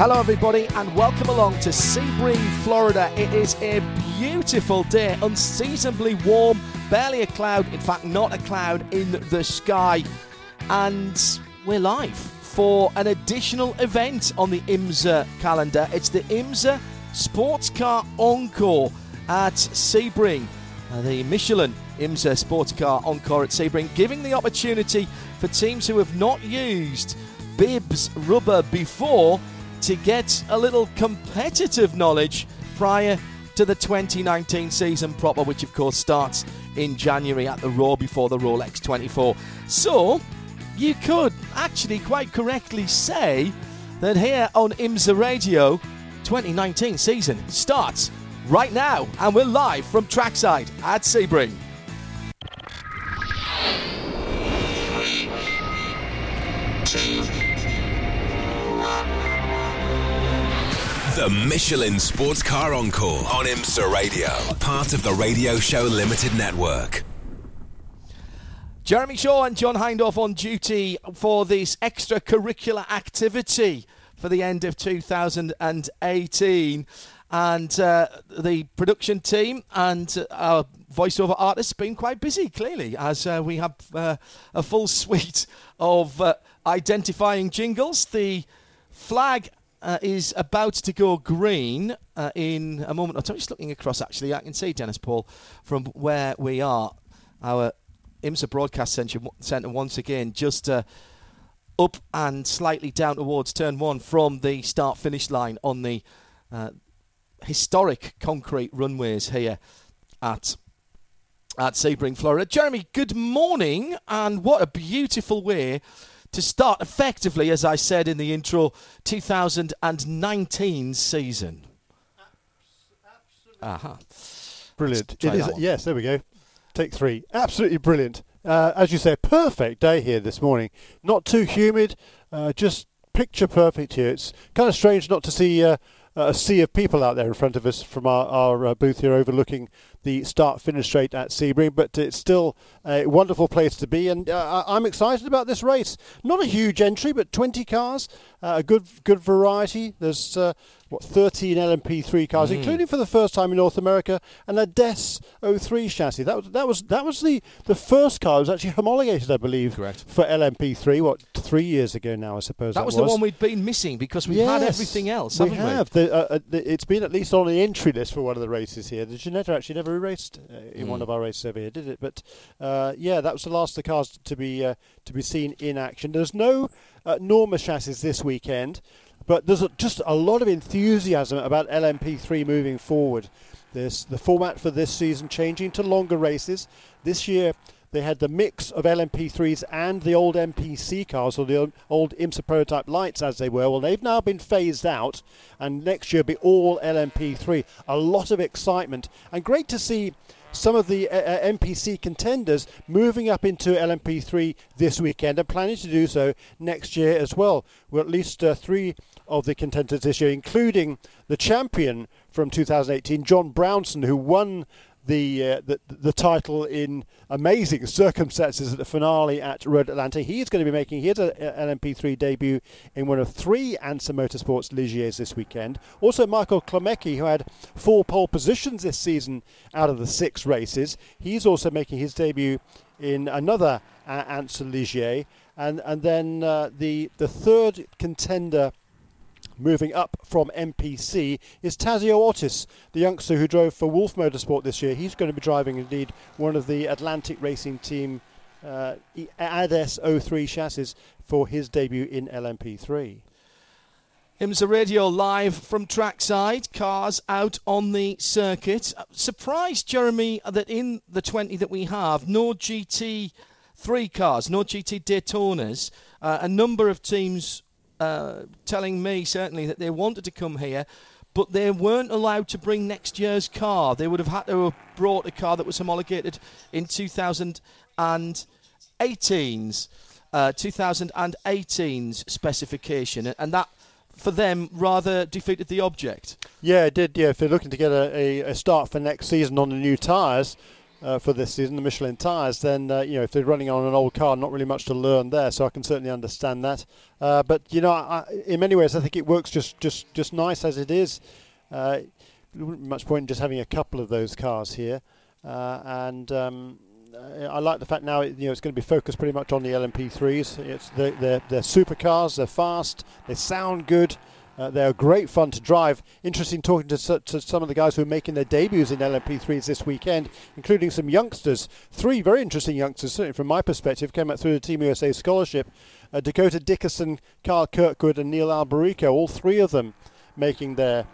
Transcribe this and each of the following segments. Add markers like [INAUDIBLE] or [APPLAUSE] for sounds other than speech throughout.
Hello, everybody, and welcome along to Sebring, Florida. It is a beautiful day, unseasonably warm, barely a cloud, in fact, not a cloud in the sky. And we're live for an additional event on the IMSA calendar. It's the IMSA Sports Car Encore at Sebring. Uh, the Michelin IMSA Sports Car Encore at Sebring, giving the opportunity for teams who have not used Bibs rubber before to get a little competitive knowledge prior to the 2019 season proper, which of course starts in January at the Roar before the Rolex 24. So, you could actually quite correctly say that here on IMSA Radio, 2019 season starts right now, and we're live from trackside at Sebring. The Michelin Sports Car Encore on IMSA Radio, part of the Radio Show Limited Network. Jeremy Shaw and John Hindhaugh on duty for this extracurricular activity for the end of 2018. And uh, the production team and our voiceover artists been quite busy, clearly, as uh, we have uh, a full [LAUGHS] suite of uh, identifying jingles. The flag uh, is about to go green uh, in a moment. I'm just looking across, actually. I can see Dennis Paul from where we are. Our IMSA broadcast centre once again just uh, up and slightly down towards turn one from the start finish line on the uh, historic concrete runways here at at Sebring, Florida. Jeremy, good morning, and what a beautiful way to start effectively, as I said in the intro, 2019 season. Aha. Uh-huh. Brilliant. It is, yes, there we go. Take three. Absolutely brilliant. Uh, as you say, perfect day here this morning. Not too humid, uh, just picture perfect here. It's kind of strange not to see uh, a sea of people out there in front of us from our, our uh, booth here overlooking the start finish straight at Sebring, but it's still a wonderful place to be, and uh, I'm excited about this race. Not a huge entry, but 20 cars, uh, a good good variety. There's uh, what 13 LMP3 cars, mm. including for the first time in North America, and a DES 03 chassis. That was that was that was the, the first car. It was actually homologated, I believe, Correct. for LMP3. What three years ago now, I suppose. That, that was, was, the one we'd been missing because we've yes, had everything else. We have. We? The, uh, uh, the, it's been at least on the entry list for one of the races here. The Ginetta actually never raced uh, in mm. one of our races over here, did it? But uh, yeah, that was the last of the cars to be uh, to be seen in action. There's no uh, Norma chassis this weekend. But there's a, just a lot of enthusiasm about LMP3 moving forward. There's the format for this season changing to longer races. This year they had the mix of LMP3s and the old MPC cars, or the old IMSA prototype lights as they were. Well, they've now been phased out, and next year will be all LMP3. A lot of excitement, and great to see some of the uh, uh MPC contenders moving up into LMP3 this weekend and planning to do so next year as well. Well, at least uh, three of the contenders this year, including the champion from 2018, John Brownson, who won the, uh, the, the title in amazing circumstances at the finale at Road Atlanta. He's going to be making his uh, LMP3 debut in one of three ANSA Motorsports Ligiers this weekend. Also, Michael Klemecki, who had four pole positions this season out of the six races, he's also making his debut in another uh, ANSA Ligier. And, and then uh, the, the third contender moving up from MPC is Tazio Ottis, the youngster who drove for Wolf Motorsport this year. He's going to be driving indeed one of the Atlantic Racing Team uh, ADESS 03 chassis for his debut in LMP3. IMSA Radio live from trackside. Cars out on the circuit. Uh, surprised, Jeremy, that in the 20 that we have, no GT3 cars, no GT Daytonas. Uh, a number of teams uh, telling me certainly that they wanted to come here, but they weren't allowed to bring next year's car. They would have had to have brought a car that was homologated in 2018's. Uh, 2018's specification, and that for them rather defeated the object. Yeah, it did. Yeah, if they're looking to get a, a, a start for next season on the new tyres uh, for this season, the Michelin tyres, then uh, you know if they're running on an old car, not really much to learn there. So I can certainly understand that. Uh, but you know, I, in many ways, I think it works just just just nice as it is. Uh, much point in just having a couple of those cars here, uh, and. Um, I like the fact now you know it's going to be focused pretty much on the LMP3s. It's they're, they're, they're supercars. They're fast. They sound good. Uh, they're great fun to drive. Interesting talking to, to, some of the guys who are making their debuts in LMP3s this weekend, including some youngsters. Three very interesting youngsters, certainly from my perspective, came out through the Team USA scholarship. Uh, Dakota Dickerson, Kyle Kirkwood, and Neil Alberico, all three of them making their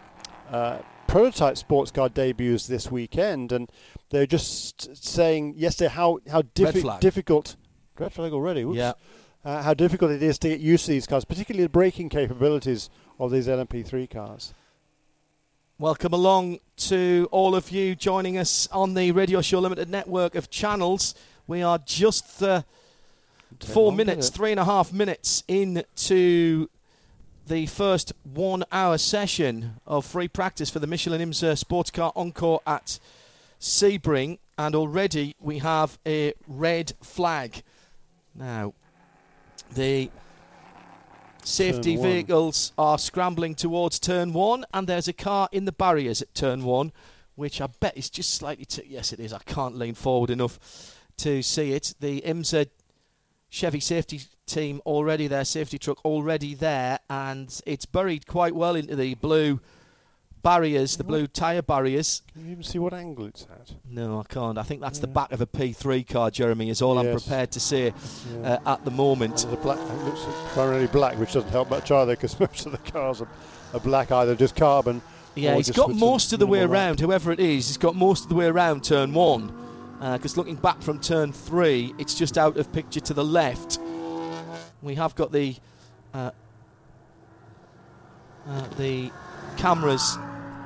uh, prototype sports car debuts this weekend. And they're just saying yesterday how how diffi- difficult. Red flag already. Oops. Yeah. Uh, how difficult it is to get used to these cars, particularly the braking capabilities of these LMP3 cars. Welcome along to all of you joining us on the Radio Show Limited network of channels. We are just uh, four minutes, three and a half minutes into the first one hour session of free practice for the Michelin IMSA Sports Car Encore at Sebring, and already we have a red flag. Now, the safety vehicles are scrambling towards turn one, and there's a car in the barriers at turn one, which I bet is just slightly. T- yes, it is. I can't lean forward enough to see it. The IMSA Chevy safety team already there, safety truck already there, and it's buried quite well into the blue barriers, the blue tyre barriers. Can you even see what angle it's at? No, I can't. I think that's yeah. the back of a P3 car, Jeremy, is all yes. I'm prepared to see yeah. uh, at the moment. The black, looks primarily black, which doesn't help much either because [LAUGHS] most of the cars are, are black, either just carbon. Yeah, he's got most of the way around, whoever it is, he's got most of the way around turn one. Because uh, looking back from turn three, it's just out of picture to the left. We have got the uh, uh, the cameras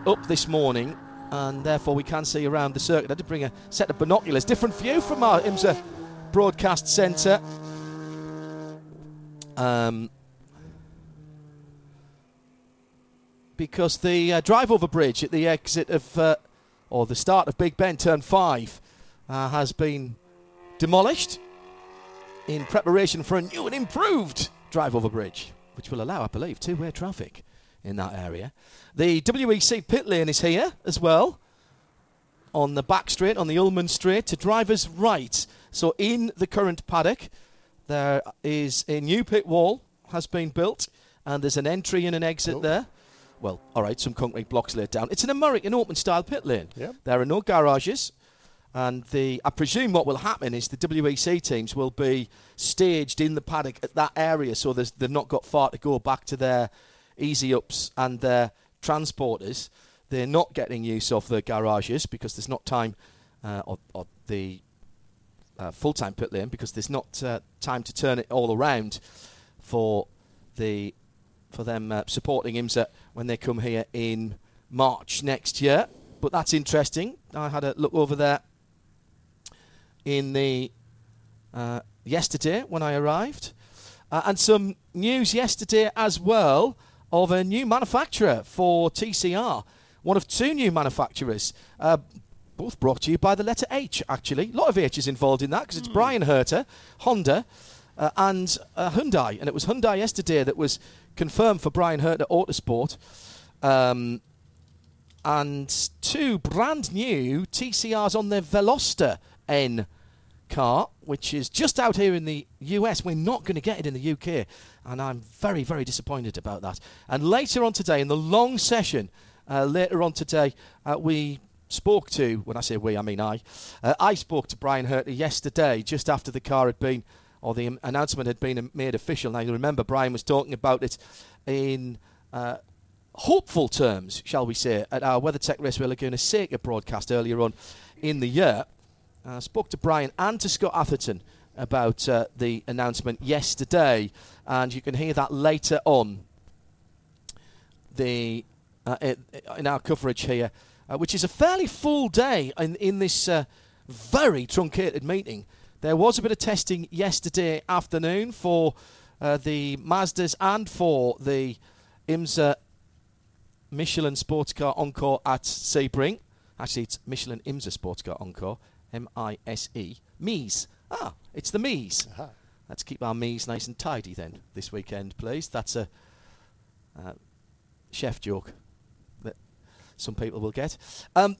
up this morning, and therefore we can see around the circuit. I did bring a set of binoculars, different view from our IMSA broadcast centre. Um, because the uh, drive over bridge at the exit of, uh, or the start of Big Ben, turn five, uh, has been demolished in preparation for a new and improved drive over bridge, which will allow, I believe, two way traffic in that area. The WEC pit lane is here as well on the back straight, on the Ulmann straight, to driver's right. So in the current paddock, there is a new pit wall has been built, and there's an entry and an exit oh. there. Well, all right, some concrete blocks laid down. It's an American open style pit lane. Yep. There are no garages. And the, I presume what will happen is the WEC teams will be staged in the paddock at that area, so they've not got far to go back to their easy ups and their transporters. They're not getting use of the garages because there's not time, uh, or, or, the uh, full-time pit lane because there's not uh, time to turn it all around for the for them uh, supporting IMSA when they come here in March next year. But that's interesting. I had a look over there in the uh, yesterday when I arrived, uh, and some news yesterday as well of a new manufacturer for TCR. One of two new manufacturers, uh, both brought to you by the letter H, actually. A lot of H's involved in that because it's mm. Bryan Herta, Honda, uh, and uh, Hyundai. And it was Hyundai yesterday that was confirmed for Bryan Herta Autosport. Um, and two brand new TCRs on their Veloster N car, which is just out here in the US. We're not going to get it in the UK, and I'm very, very disappointed about that. And later on today, in the long session, uh, later on today, uh, we spoke to, when I say we, I mean I, uh, I spoke to Bryan Herta yesterday, just after the car had been, or the announcement had been made official. Now, you remember, Bryan was talking about it in uh, hopeful terms, shall we say, at our WeatherTech Raceway Laguna Seca broadcast earlier on in the year. I spoke to Bryan and to Scott Atherton about uh, the announcement yesterday, and you can hear that later on the uh, in our coverage here, uh, which is a fairly full day in, in this uh, very truncated meeting. There was a bit of testing yesterday afternoon for uh, the Mazdas and for the IMSA Michelin Sports Car Encore at Sebring. Actually, it's Michelin IMSA Sports Car Encore, M I S E. Ah, it's the Mies. Uh-huh. Let's keep our Mies nice and tidy then this weekend, please. That's a uh, chef joke that some people will get. Um,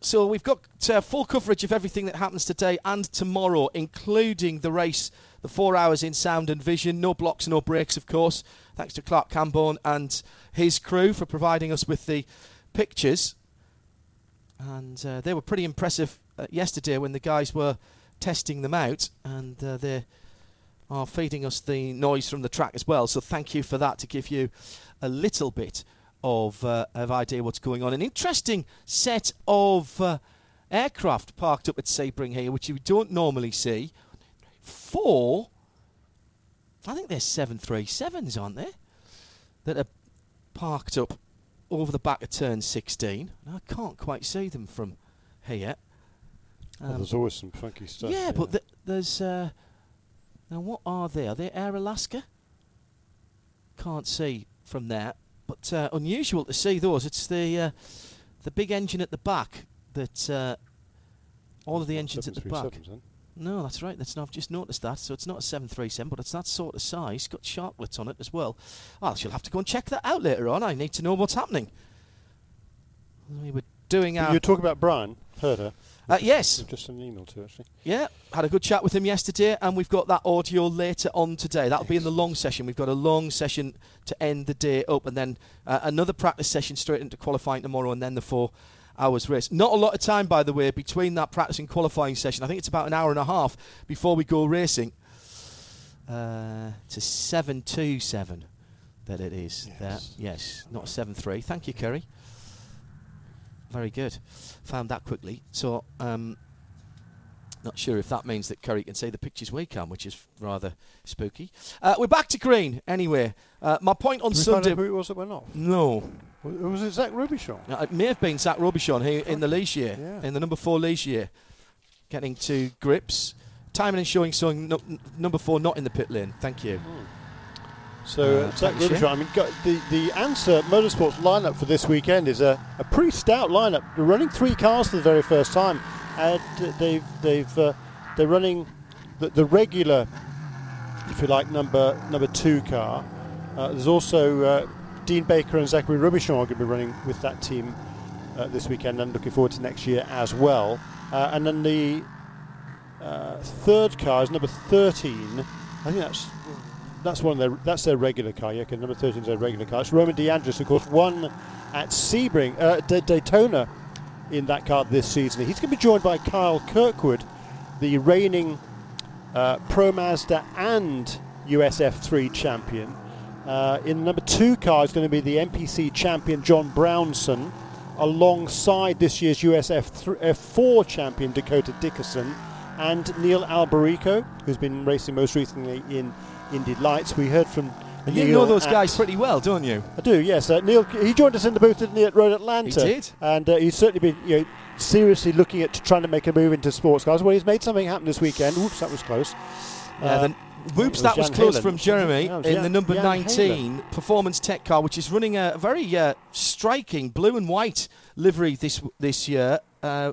so we've got uh, full coverage of everything that happens today and tomorrow, including the race, the four hours in sound and vision. No blocks, no breaks, of course. Thanks to Clark Camborne and his crew for providing us with the pictures. And uh, they were pretty impressive uh, yesterday when the guys were testing them out, and uh, they are feeding us the noise from the track as well. So thank you for that to give you a little bit of uh, of idea what's going on. An interesting set of uh, aircraft parked up at Sebring here, which you don't normally see. Four I think there's 737s, aren't there? That are parked up over the back of turn 16. I can't quite see them from here. Um, well, there's always some funky stuff. Yeah, but th- there's. Uh, now, what are they? Are they Air Alaska? Can't see from there. But uh, unusual to see those. It's the uh, the big engine at the back that. Uh, all of the engines at the back. No, that's right. That's not, I've just noticed that. So it's not a 737, but it's that sort of size. It's got sharklets on it as well. Well, she'll have to go and check that out later on. I need to know what's happening. We were doing our. You're talking about Bryan Herta. Uh, yes. Just an email to actually. Yeah, had a good chat with him yesterday, and we've got that audio later on today. That'll be in the long session. We've got a long session to end the day up, and then uh, another practice session straight into qualifying tomorrow, and then the four hours race. Not a lot of time, by the way, between that practice and qualifying session. I think it's about an hour and a half before we go racing. Uh, to 727 that it is. Yes, there. yes not 73. Thank you, Kerry. Very good. Found that quickly. So, um, not sure if that means that Curry can see the pictures we can, which is rather spooky. Uh, we're back to green anyway. Uh, my point on Did Sunday. who it was that went off? No. Was it Zach Robichon? Uh, it may have been Zach Robichon here in the Ligier, yeah. in the number four Ligier, getting to grips. Timing and showing, showing no, number four not in the pit lane. Thank you. Hmm. So uh, Zach Robichon, I mean, the the ANSA Motorsports lineup for this weekend is a, a pretty stout lineup. They're running three cars for the very first time, and they've they've uh, they're running the, the regular, if you like, number number two car. Uh, there's also uh, Dean Baker and Zachary Robichon are going to be running with that team uh, this weekend and looking forward to next year as well. Uh, and then the uh, third car is number 13. I think that's that's one of their that's their regular car. Yeah, number 13 is their regular car. It's Roman De Angelis, of course, won at Sebring, uh, D- Daytona in that car this season. He's going to be joined by Kyle Kirkwood, the reigning uh, Pro Mazda and USF3 champion. Uh, in number two car is going to be the MPC champion John Brownson, alongside this year's USF F4 champion Dakota Dickerson, and Neil Alberico, who's been racing most recently in Indy Lights. We heard from and you know those guys pretty well, don't you? I do, yes. Uh, Neil, he joined us in the booth, didn't he, at Road Atlanta? He did. And uh, he's certainly been you know, seriously looking at trying to make a move into sports cars. Well, he's made something happen this weekend. Whoops, that was close. Yeah, uh, Whoops, that was close from Jeremy in Jan, the number Jan 19 Performance Tech car, which is running a very uh, striking blue and white livery this this year. Uh,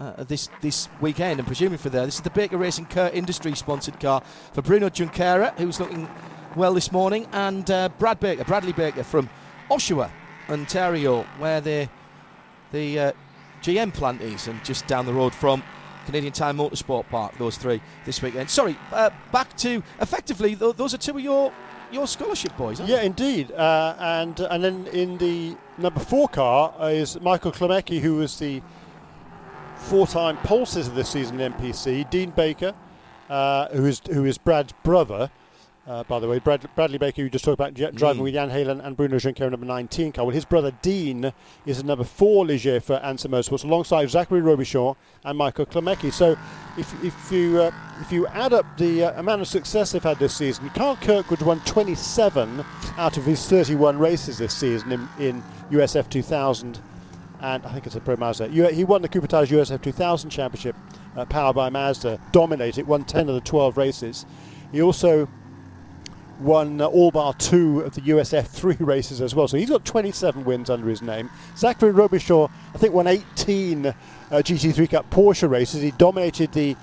uh, this this weekend, and presuming for there, this is the Baker Racing Kurt Industry sponsored car for Bruno Junqueira, who's looking well this morning, and uh, Brad Baker, Bradley Baker from Oshawa, Ontario, where the the uh, GM plant is, and just down the road from Canadian Tire Motorsport Park. Those three this weekend. Sorry, uh, back to effectively. Th- those are two of your your scholarship boys. yeah, indeed. Uh, and and then in the number four car is Michael Klemecki, who was the four-time pole sitter this season in MPC. Dean Baker, uh, who is who is Brad's brother. Uh, by the way, Brad, Bradley Baker, you just talked about j- driving Mm. with Jan Heylen and Bruno Junqueira, number 19 car. Well, his brother Dean is a number four Ligier for Ansa Motorsports, alongside Zachary Robichon and Michael Klemecki. So, if, if you uh, if you add up the uh, amount of success they've had this season, Kyle Kirkwood won 27 out of his 31 races this season in, in USF 2000 and I think it's a Pro Mazda. He won the Cooper Tires USF 2000 Championship, uh, powered by Mazda, dominated, won 10 of the 12 races. He also won uh, all bar two of the USF 3 [LAUGHS] races as well, so he's got 27 wins under his name. Zachary Robichon, I think, won 18 uh, GT3 Cup Porsche races. He dominated the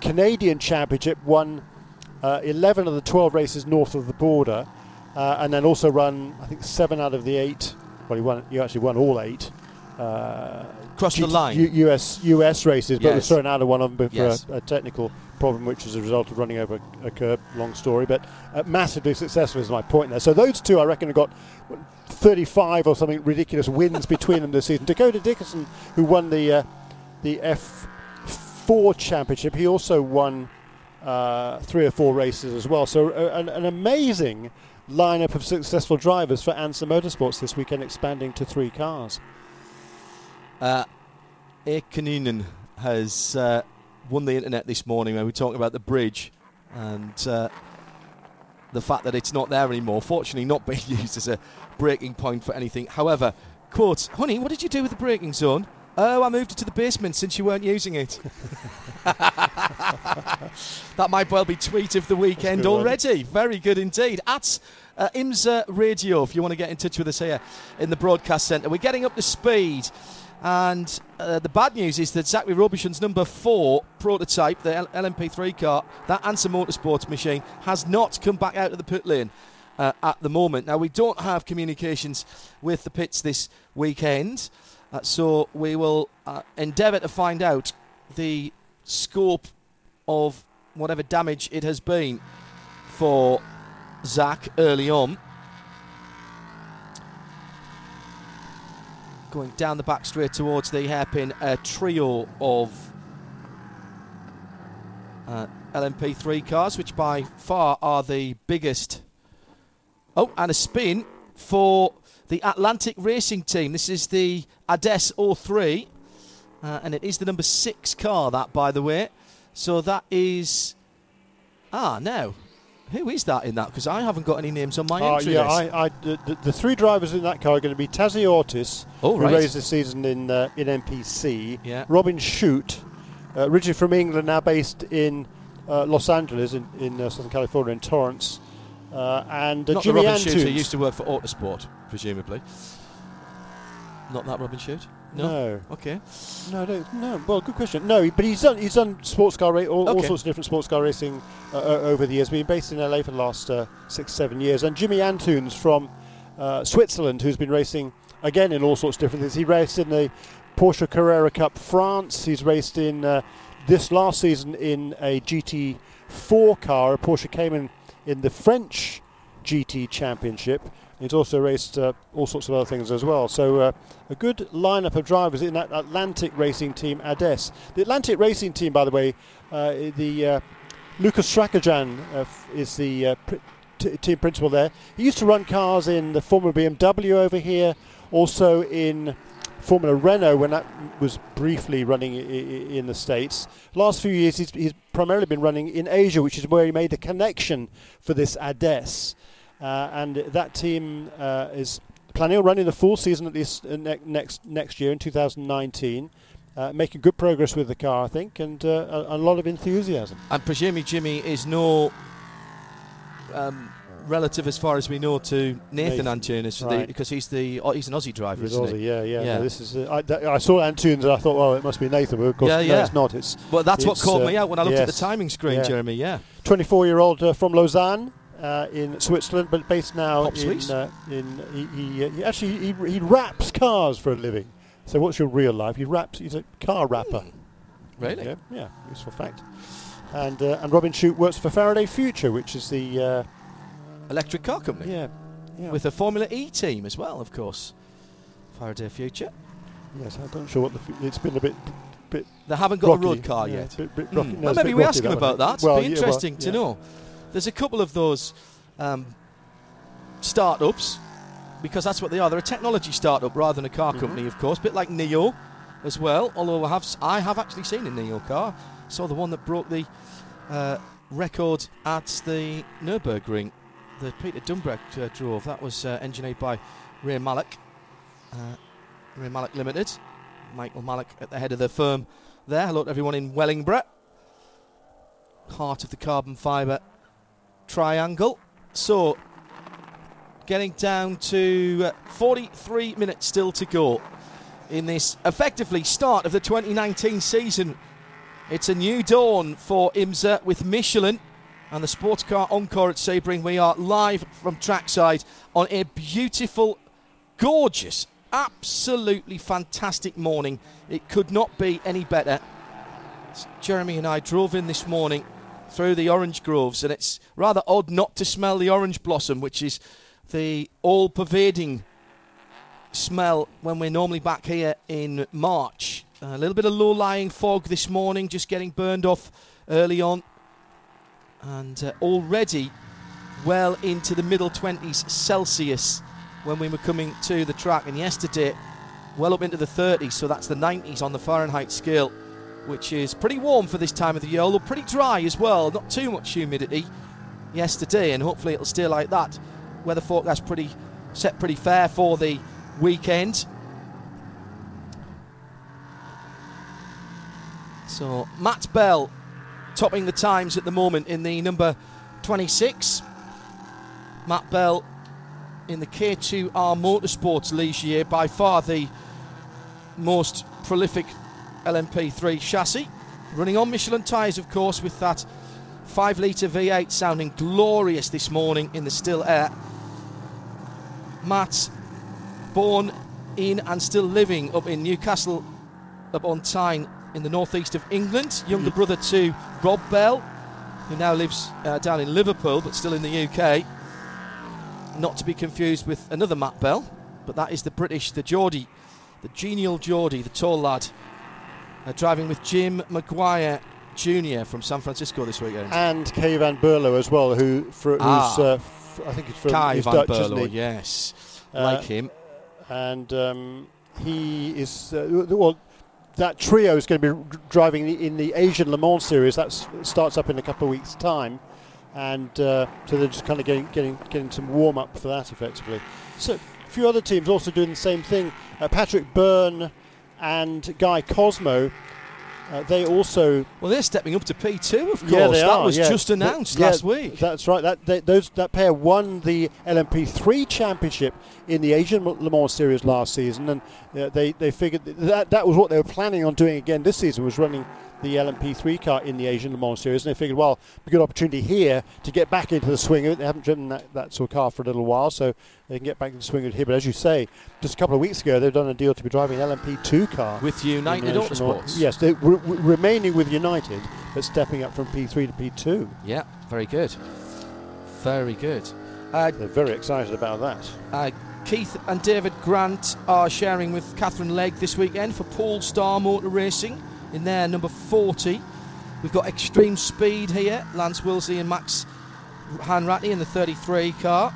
Canadian Championship, won uh, 11 of the 12 races north of the border, uh, and then also run, I think, seven out of the eight. Well, he won. He actually won all eight. Uh, Crossed the line. U- US US races, but was Yes. thrown out of one of them for Yes. a, a technical problem, which was a result of running over a curb. Long story, but uh, massively successful is my point there. So those two, I reckon, have got 35 or something ridiculous wins [LAUGHS] between them this season. Dakota Dickerson, who won the uh, the F4 championship, he also won uh, three or four races as well. So uh, an, an amazing lineup of successful drivers for Ansa Motorsports this weekend, expanding to three cars. Uh, Erik Kaninen has uh, won the internet this morning when we were talking about the bridge and uh, the fact that it's not there anymore. Fortunately, not being [LAUGHS] used as a breaking point for anything. However, quote, honey, what did you do with the breaking zone? Oh, I moved it to the basement since you weren't using it. [LAUGHS] that might well be tweet of the weekend good one. already. Very good indeed. At uh, IMSA Radio, if you want to get in touch with us here in the broadcast centre. We're getting up to speed. And uh, the bad news is that Zachary Robichon's number four prototype, the L- LMP3 car, that ANSA Motorsports machine, has not come back out of the pit lane uh, at the moment. Now, we don't have communications with the pits this weekend, uh, so we will uh, endeavour to find out the scope of whatever damage it has been for Zach early on. Going down the back straight towards the hairpin, a trio of uh, LMP3 cars, which by far are the biggest. Oh, and a spin for the Atlantic Racing Team. This is the ADESS 03, uh, and it is the number six car, that, by the way. So that is. Ah, no. Who is that in that? Because I haven't got any names on my Uh, entry yeah, list. I, I, the, the- three drivers in that car are going to be Tazio Ottis, Oh, who right. raced this season in uh, in MPC. Yeah. Robin Shute, uh, originally from England, now based in uh, Los Angeles, in, in uh, Southern California, in Torrance. Uh, and uh, Not Jimmy the Robin Shute who used to work for Autosport, presumably. Not that Robin Shute? No, Okay. no, no, no. Well, good question. No, but he's done he's done sports car ra- all, all sorts of different sports car racing uh, over the years. He's been based in LA for the last uh, six, seven years. And Jimmy Antunes from uh, Switzerland, who's been racing again in all sorts of different things. He raced in the Porsche Carrera Cup France. He's raced in uh, this last season in a GT4 car, a Porsche Cayman in the French GT Championship. He's also raced uh, all sorts of other things as well. So uh, a good lineup of drivers in that Atlantic racing team, ADESS. The Atlantic racing team, by the way, uh, the uh, Lucas Strakajan uh, is the uh, pr- t- team principal there. He used to run cars in the former BMW over here, also in Formula Renault when that was briefly running I- I- in the States. Last few years, he's, he's primarily been running in Asia, which is where he made the connection for this ADESS. Uh, and that team uh, is planning on running the full season at least uh, ne- next next year in 2019. Uh, making good progress with the car, I think, and uh, a, a lot of enthusiasm. And presumably Jimmy is no um, relative, as far as we know, to Nathan, Nathan, Antunes right. because he's the oh, he's an Aussie driver, He's isn't Aussie, he? yeah, yeah. Yeah. No, this is. Uh, I, th- I saw Antunes and I thought, well, it must be Nathan. But of course, Yeah, no, it's not. It's Well, that's what It's, caught uh, me out when I looked at the timing screen, Yeah. Jeremy. Yeah. 24-year-old uh, from Lausanne uh, in Switzerland, but based now Pop in. Uh, in he, he, uh, he actually he, he wraps cars for a living. So what's your real life? He wraps. He's a car rapper. Really? Yeah, yeah, useful fact. And uh, and Robin Shute works for Faraday Future, which is the uh, Electric car company yeah, yeah. with a Formula E team as well, of course. Faraday Future. yes, I'm not sure what the. F- it's been a bit bit They haven't got rocky. a road car yeah, yet. Bit, bit Hmm. rocky. No, well, maybe we ask him about that. Well, It'd be yeah, well, interesting to know. There's a couple of those um, startups because that's what they are. They're a technology startup rather than a car Mm-hmm. company, of course, a bit like NIO as well. Although I have I have actually seen a NIO car. Saw the one that broke the uh, record at the Nürburgring that Peter Dumbreck uh, drove. That was uh, engineered by Ray Mallock, uh, Ray Mallock Limited. Michael Mallock at the head of the firm there. Hello to everyone in Wellingborough, heart of the carbon fibre triangle. So, getting down to uh, 43 minutes still to go in this effectively start of the 2019 season. It's a new dawn for IMSA with Michelin and the sports car encore at Sebring. We are live from trackside on a beautiful, gorgeous, absolutely fantastic morning. It could not be any better. Jeremy and I drove in this morning through the orange groves, and it's rather odd not to smell the orange blossom, which is the all pervading smell when we're normally back here in March. A little bit of low lying fog this morning, just getting burned off early on, and uh, already well into the middle 20s Celsius when we were coming to the track, and yesterday well up into the 30s, so that's the 90s on the Fahrenheit scale which is pretty warm for this time of the year, although pretty dry as well. Not too much humidity yesterday, and hopefully it'll stay like that. Weather forecast pretty set pretty fair for the weekend. So Matt Bell topping the times at the moment in the number 26. Matt Bell in the K2R Motorsports Ligier, by far the most prolific LMP3 chassis. Running on Michelin tyres, of course, with that 5 litre V8 sounding glorious this morning in the still air. Matt, born in and still living up in Newcastle upon Tyne in the northeast of England, younger brother to Rob Bell, who now lives uh, down in Liverpool but still in the UK. Not to be confused with another Matt Bell, but that is the British, the Geordie, the genial Geordie, the tall lad, uh, driving with Jim McGuire Jr. from San Francisco this weekend. And Kay Van Berlo as well, who for, who's Ah. uh, f- I think he's from Kai he's van Dutch, Berlo, yes, Uh, like him. and um, he is uh, well. That trio is going to be driving in the Asian Le Mans series. That starts up in a couple of weeks' time, and uh, so they're just kind of getting getting getting some warm up for that effectively. So a few other teams also doing the same thing. Uh, Patrick Byrne and Guy Cosmo. Uh, they also Well, they're stepping up to P2, of course. yeah, that are. was yeah. just announced yeah, last week. That's right. That they, those that pair won the LMP3 championship in the Asian Le Mans series last season, and uh, they they figured that that was what they were planning on doing again this season was running the LMP3 car in the Asian Le Mans series, and they figured, well, a good opportunity here to get back into the swing of it. They haven't driven that, that sort of car for a little while, so they can get back into the swing of it here. But as you say, just a couple of weeks ago, they've done a deal to be driving an LMP2 car with United the Asian Le Mans. Autosports. Yes, they re- re- remaining with United, but stepping up from P3 to P2. Yeah, very good. Very good. Uh, They're very excited about that. uh, Keith and David Grant are sharing with Catherine Legg this weekend for Paul Star Motor Racing in there, number 40. We've got Extreme Speed here, Lance Willsey and Max Hanratty in the 33 car.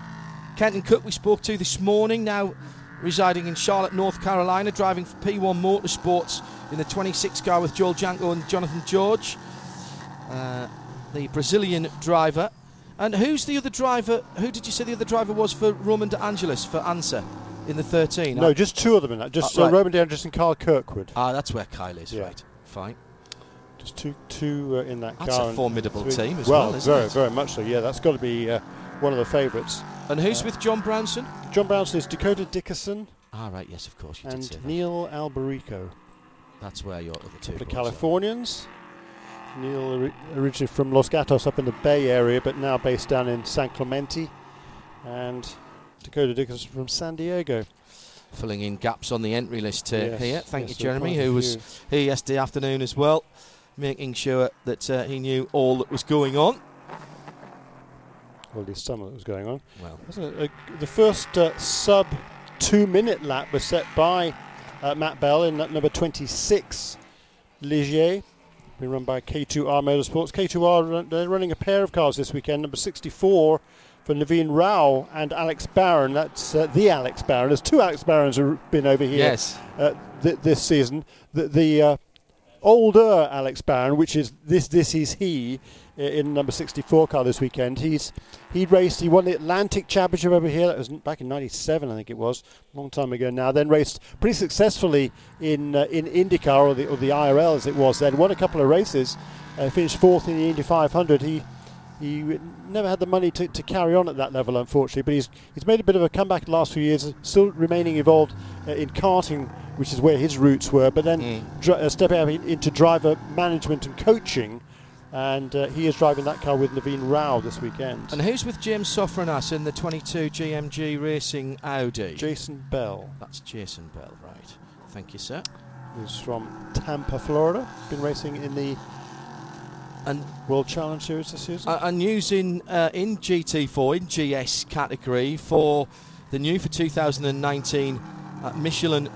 Kenton Koch, we spoke to this morning, now residing in Charlotte, North Carolina, driving for P1 Motorsports in the 26 car with Joel Janko and Jonathan George, uh, the Brazilian driver. And who's the other driver? Who did you say the other driver was for Roman De Angelis for Ansa in the 13? No, Ah, just two of them in that. Just Uh, uh, right. Roman De Angelis and Kyle Kirkwood. ah, that's where Kyle is, Yeah. right? Fine. Just two, two uh, in that That's a formidable team as well, well, isn't very, it? very much so. Yeah, that's got to be uh, one of the favourites. And who's with John Brownson? John Brownson is Dakota Dickerson Ah, right. Yes, of course you did say and. Neil Alberico. That's where your other two. The boys are. Californians. Neil ori- originally from Los Gatos up in the Bay Area, but now based down in San Clemente. And Dakota Dickerson from San Diego. Filling in gaps on the entry list uh, Yes, here. Thank yes, you, Jeremy, who was here yesterday afternoon as well, making sure that uh, he knew all that was going on. Well, at least some of it was going on. Well, Wasn't it? Uh, the first uh, sub two minute lap was set by uh, Matt Bell in that number 26 Ligier being run by K2R Motorsports. K2R they're running a pair of cars this weekend. Number 64 for Naveen Rao and Alex Barron. That's uh, the Alex Barron. There's two Alex Barrons who've been over here Yes. uh, th- this season. The, the uh, older Alex Barron, which is this this is he in number 64 car this weekend. He's he raced. He won the Atlantic Championship over here. That was back in '97, I think it was, a long time ago now. Then raced pretty successfully in uh, in IndyCar or the or the IRL as it was then. Won a couple of races. Uh, finished fourth in the Indy 500. He he never had the money to, to carry on at that level, unfortunately. But he's he's made a bit of a comeback the last few years, still remaining involved uh, in karting, which is where his roots were. But then dri- uh, stepping out into driver management and coaching, and uh, he is driving that car with Naveen Rao this weekend. And who's with James Sofronas in the 22 GMG Racing Audi? Jason Bell, That's Jason Bell, right. Thank you, sir. who's from Tampa, Florida, been racing in the And World Challenge Series this season. uh, and using uh, in GT4 in GS category for the new for 2019 uh, Michelin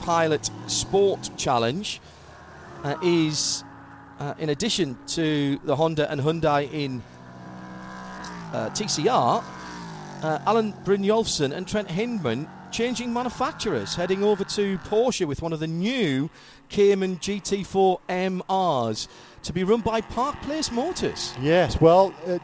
Pilot Sport Challenge uh, is uh, in addition to the Honda and Hyundai in uh, TCR, uh, Alan Brynjolfsson and Trent Hindman changing manufacturers, heading over to Porsche with one of the new Cayman GT4 MRs to be run by Park Place Motors. Yes, well, uh,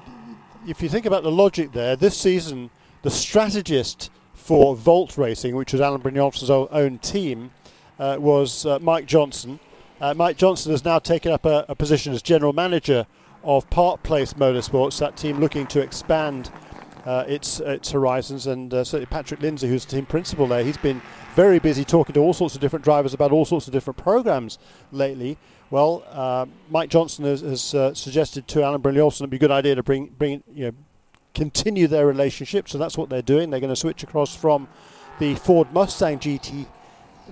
if you think about the logic there, this season the strategist for Volt Racing, which was Alan Brynjolfsson's own team, uh, was uh, Mike Johnson. Uh, Mike Johnson has now taken up a, a position as general manager of Park Place Motorsports, that team looking to expand uh, its its horizons. And uh, certainly Patrick Lindsey, who's the team principal there, he's been very busy talking to all sorts of different drivers about all sorts of different programs lately. Well, uh, Mike Johnson has, has uh, suggested to Alan Brynjolfsson it'd be a good idea to bring bring you know continue their relationship. So that's what they're doing. They're going to switch across from the Ford Mustang GT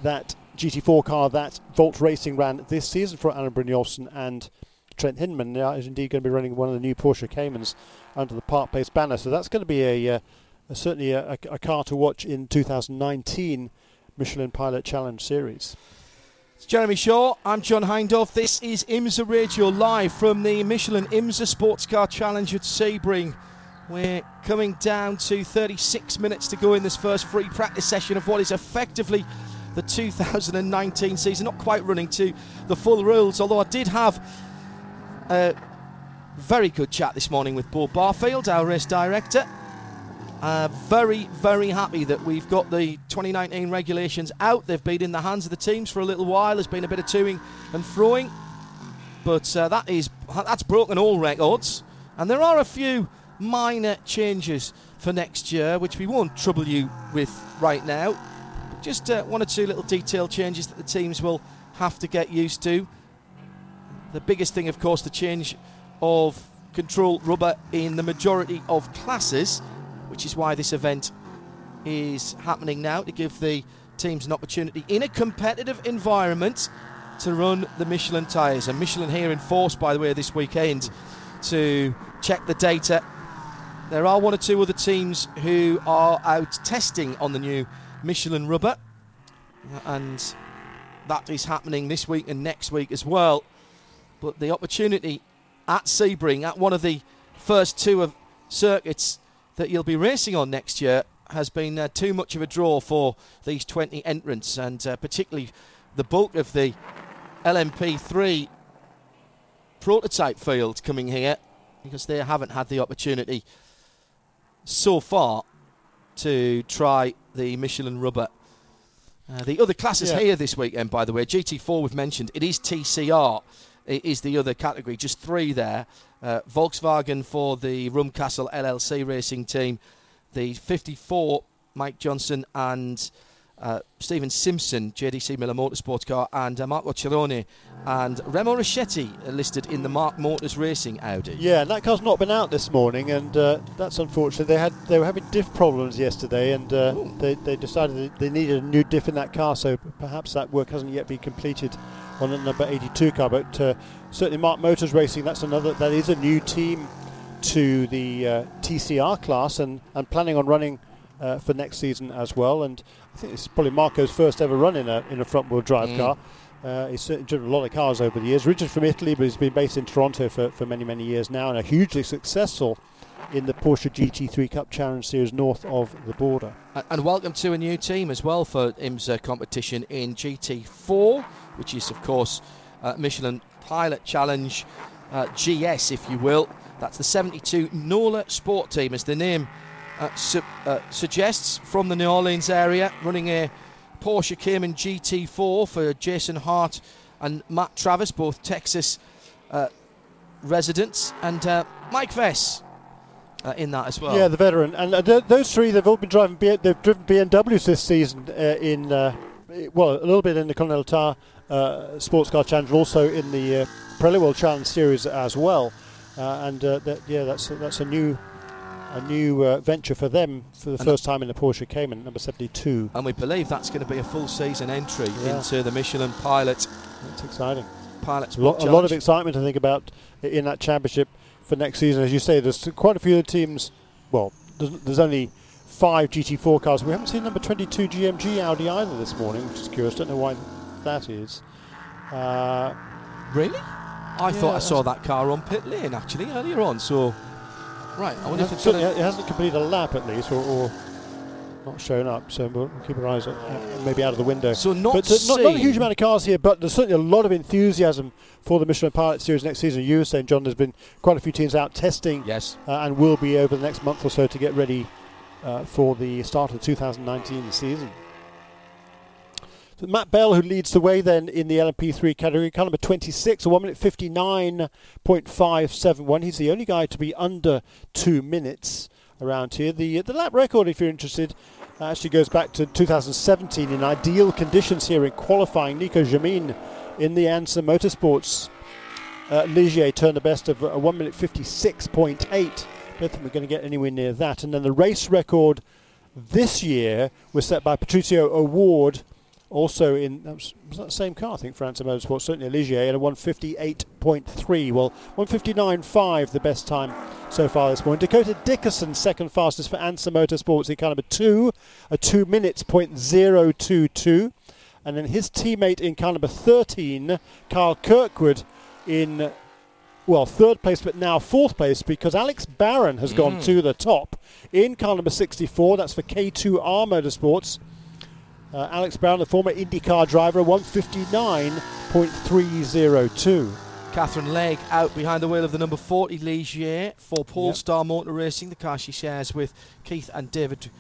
that GT4 car that Volt Racing ran this season for Alan Brynjolfsson and Trent Hindman now is indeed going to be running one of the new Porsche Caymans under the Park Place banner. So that's going to be a, uh, a certainly a, a car to watch in 2019 Michelin Pilot Challenge Series. It's Jeremy Shaw. I'm John Hindhaugh. This is IMSA Radio live from the Michelin IMSA Sports Car Challenge at Sebring. We're coming down to 36 minutes to go in this first free practice session of what is effectively the 2019 season. Not quite running to the full rules, although I did have a very good chat this morning with Paul Barfield, our race director. Uh, very, very happy that we've got the 2019 regulations out. They've been in the hands of the teams for a little while. There's been a bit of toing and throwing, but uh, that is that's broken all records. And there are a few minor changes for next year, which we won't trouble you with right now. Just uh, one or two little detail changes that the teams will have to get used to. The biggest thing, of course, the change of control rubber in the majority of classes, which is why this event is happening now to give the teams an opportunity in a competitive environment to run the Michelin tyres. And Michelin here in force, by the way, this weekend to check the data. There are one or two other teams who are out testing on the new Michelin rubber, and that is happening this week and next week as well. But the opportunity at Sebring, at one of the first two of circuits that you'll be racing on next year, has been uh, too much of a draw for these 20 entrants, and uh, particularly the bulk of the LMP3 prototype field coming here because they haven't had the opportunity so far to try the Michelin rubber. Uh, the other classes Yeah. here this weekend, by the way, GT4 we've mentioned, it is TCR, it is the other category, just three there. Uh, Volkswagen for the Rumcastle LLC racing team, the 54 Mike Johnson and uh, Stephen Simpson, JDC Miller Motorsports car, and uh, Marco Cirone and Remo Rossetti are listed in the Mark Motors Racing Audi. Yeah, and that car's not been out this morning, and uh, that's unfortunate. They had they were having diff problems yesterday, and uh, they, they decided that they needed a new diff in that car. So perhaps that work hasn't yet been completed on the number 82 car. But uh, certainly, Mark Motors Racing. That's another. That is a new team to the uh, TCR class, and, and planning on running uh, for next season as well. And I think this is probably Marco's first ever run in a in a front wheel drive car. Uh, he's driven a lot of cars over the years. Originally from Italy, but he's been based in Toronto for, for many, many years now, and a hugely successful in the Porsche GT3 Cup Challenge Series north of the border. And welcome to a new team as well for IMSA competition in GT4, which is, of course, uh, Michelin Pilot Challenge uh, GS, if you will. That's the 72 Nola Sport Team, as the name uh, su- uh, suggests, from the New Orleans area, running a Porsche Cayman GT4 for Jason Hart and Matt Travis, both Texas uh, residents, and uh, Mike Vess. Uh, in that as well. Yeah, the veteran, and uh, th- those three they've all been driving. B- they've driven BMWs this season uh, in well, a little bit in the Continental Tire uh, Sports Car Challenge, also in the uh, Pirelli World Challenge Series as well. Uh, and that, yeah, that's that's a new a new uh, venture for them for the and first time in the Porsche Cayman, number 72. And we believe that's going to be a full season entry yeah. into the Michelin Pilot. That's exciting. Pilot a, lot, a lot of excitement to think about in that championship for next season. As you say, there's quite a few of the teams. Well, there's, there's only five GT4 cars. We haven't seen number 22 GMG Audi either this morning, which is curious. Don't know why that is. Uh, really? I yeah, thought I saw that car on pit lane actually earlier on. So Right. I wonder it, if it hasn't completed a lap at least, or, or not shown up. So we'll keep our eyes on, uh, maybe out of the window. So not, but, uh, not, not, a huge amount of cars here, but there's certainly a lot of enthusiasm for the Michelin Pilot Series next season. You were saying, John, there's been quite a few teams out testing, yes, uh, and will be over the next month or so to get ready uh, for the start of the 2019 season. Matt Bell, who leads the way then in the LMP3 category, car number 26, a 1 minute 59.571. He's the only guy to be under two minutes around here. The, the lap record, if you're interested, actually goes back to 2017 in ideal conditions here in qualifying. Nico Jamin in the ANSA Motorsports uh, Ligier turned the best of a 1 minute 56.8. Don't think we're going to get anywhere near that. And then the race record this year was set by Patricio O'Ward also in that was, was, that the same car I think for ANSA Motorsport certainly Ligier and a 158.3 well 159.5 the best time so far this morning Dakota Dickerson second fastest for ANSA Motorsports in car number 2 a 2 minutes point zero two two, and then his teammate in car number 13 Kyle Kirkwood in well, third place, but now fourth place because Alex Barron has mm. gone to the top in car number 64. That's for K2R Motorsports. Uh, Alex Barron, the former IndyCar driver, 159.302. Catherine Legg out behind the wheel of the number 40 Ligier for Polestar yep. Motor Racing, the car she shares with Keith and David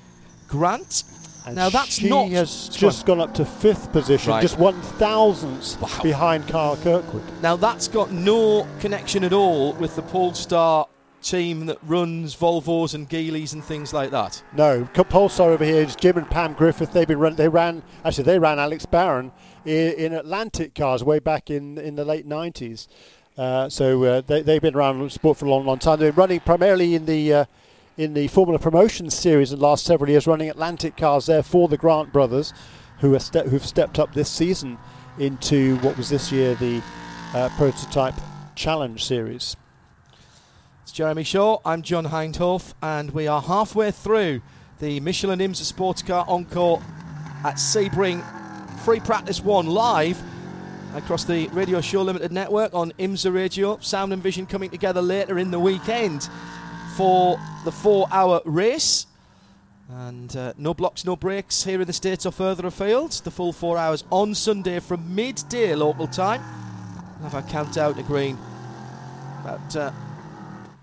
Grant. And now that's she not has just gone up to fifth position, right. just one thousandth wow. behind Kyle Kirkwood. Now that's got no connection at all with the Polestar team that runs Volvos and Geelys and things like that? No, Polestar over here is Jim and Pam Griffith. They've been run. They ran actually. They ran Alex Barron in, in Atlantic cars way back in in the late nineties. Uh, so uh, they they've been around sport for a long, long time. They've been running primarily in the uh, in the Formula Promotion Series in the last several years, running Atlantic cars there for the Grant brothers, who ste- who've stepped up this season into what was this year the uh, prototype Challenge Series. It's Jeremy Shaw, I'm John Hindhaugh, and we are halfway through the Michelin IMSA Sports Car Encore at Sebring Free Practice 1 live across the Radio Show Limited network on IMSA Radio. Sound and vision coming together later in the weekend for the four hour race. And uh, no blocks, no breaks here in the States or further afield. The full four hours on Sunday from midday local time. I've a count out to green about uh,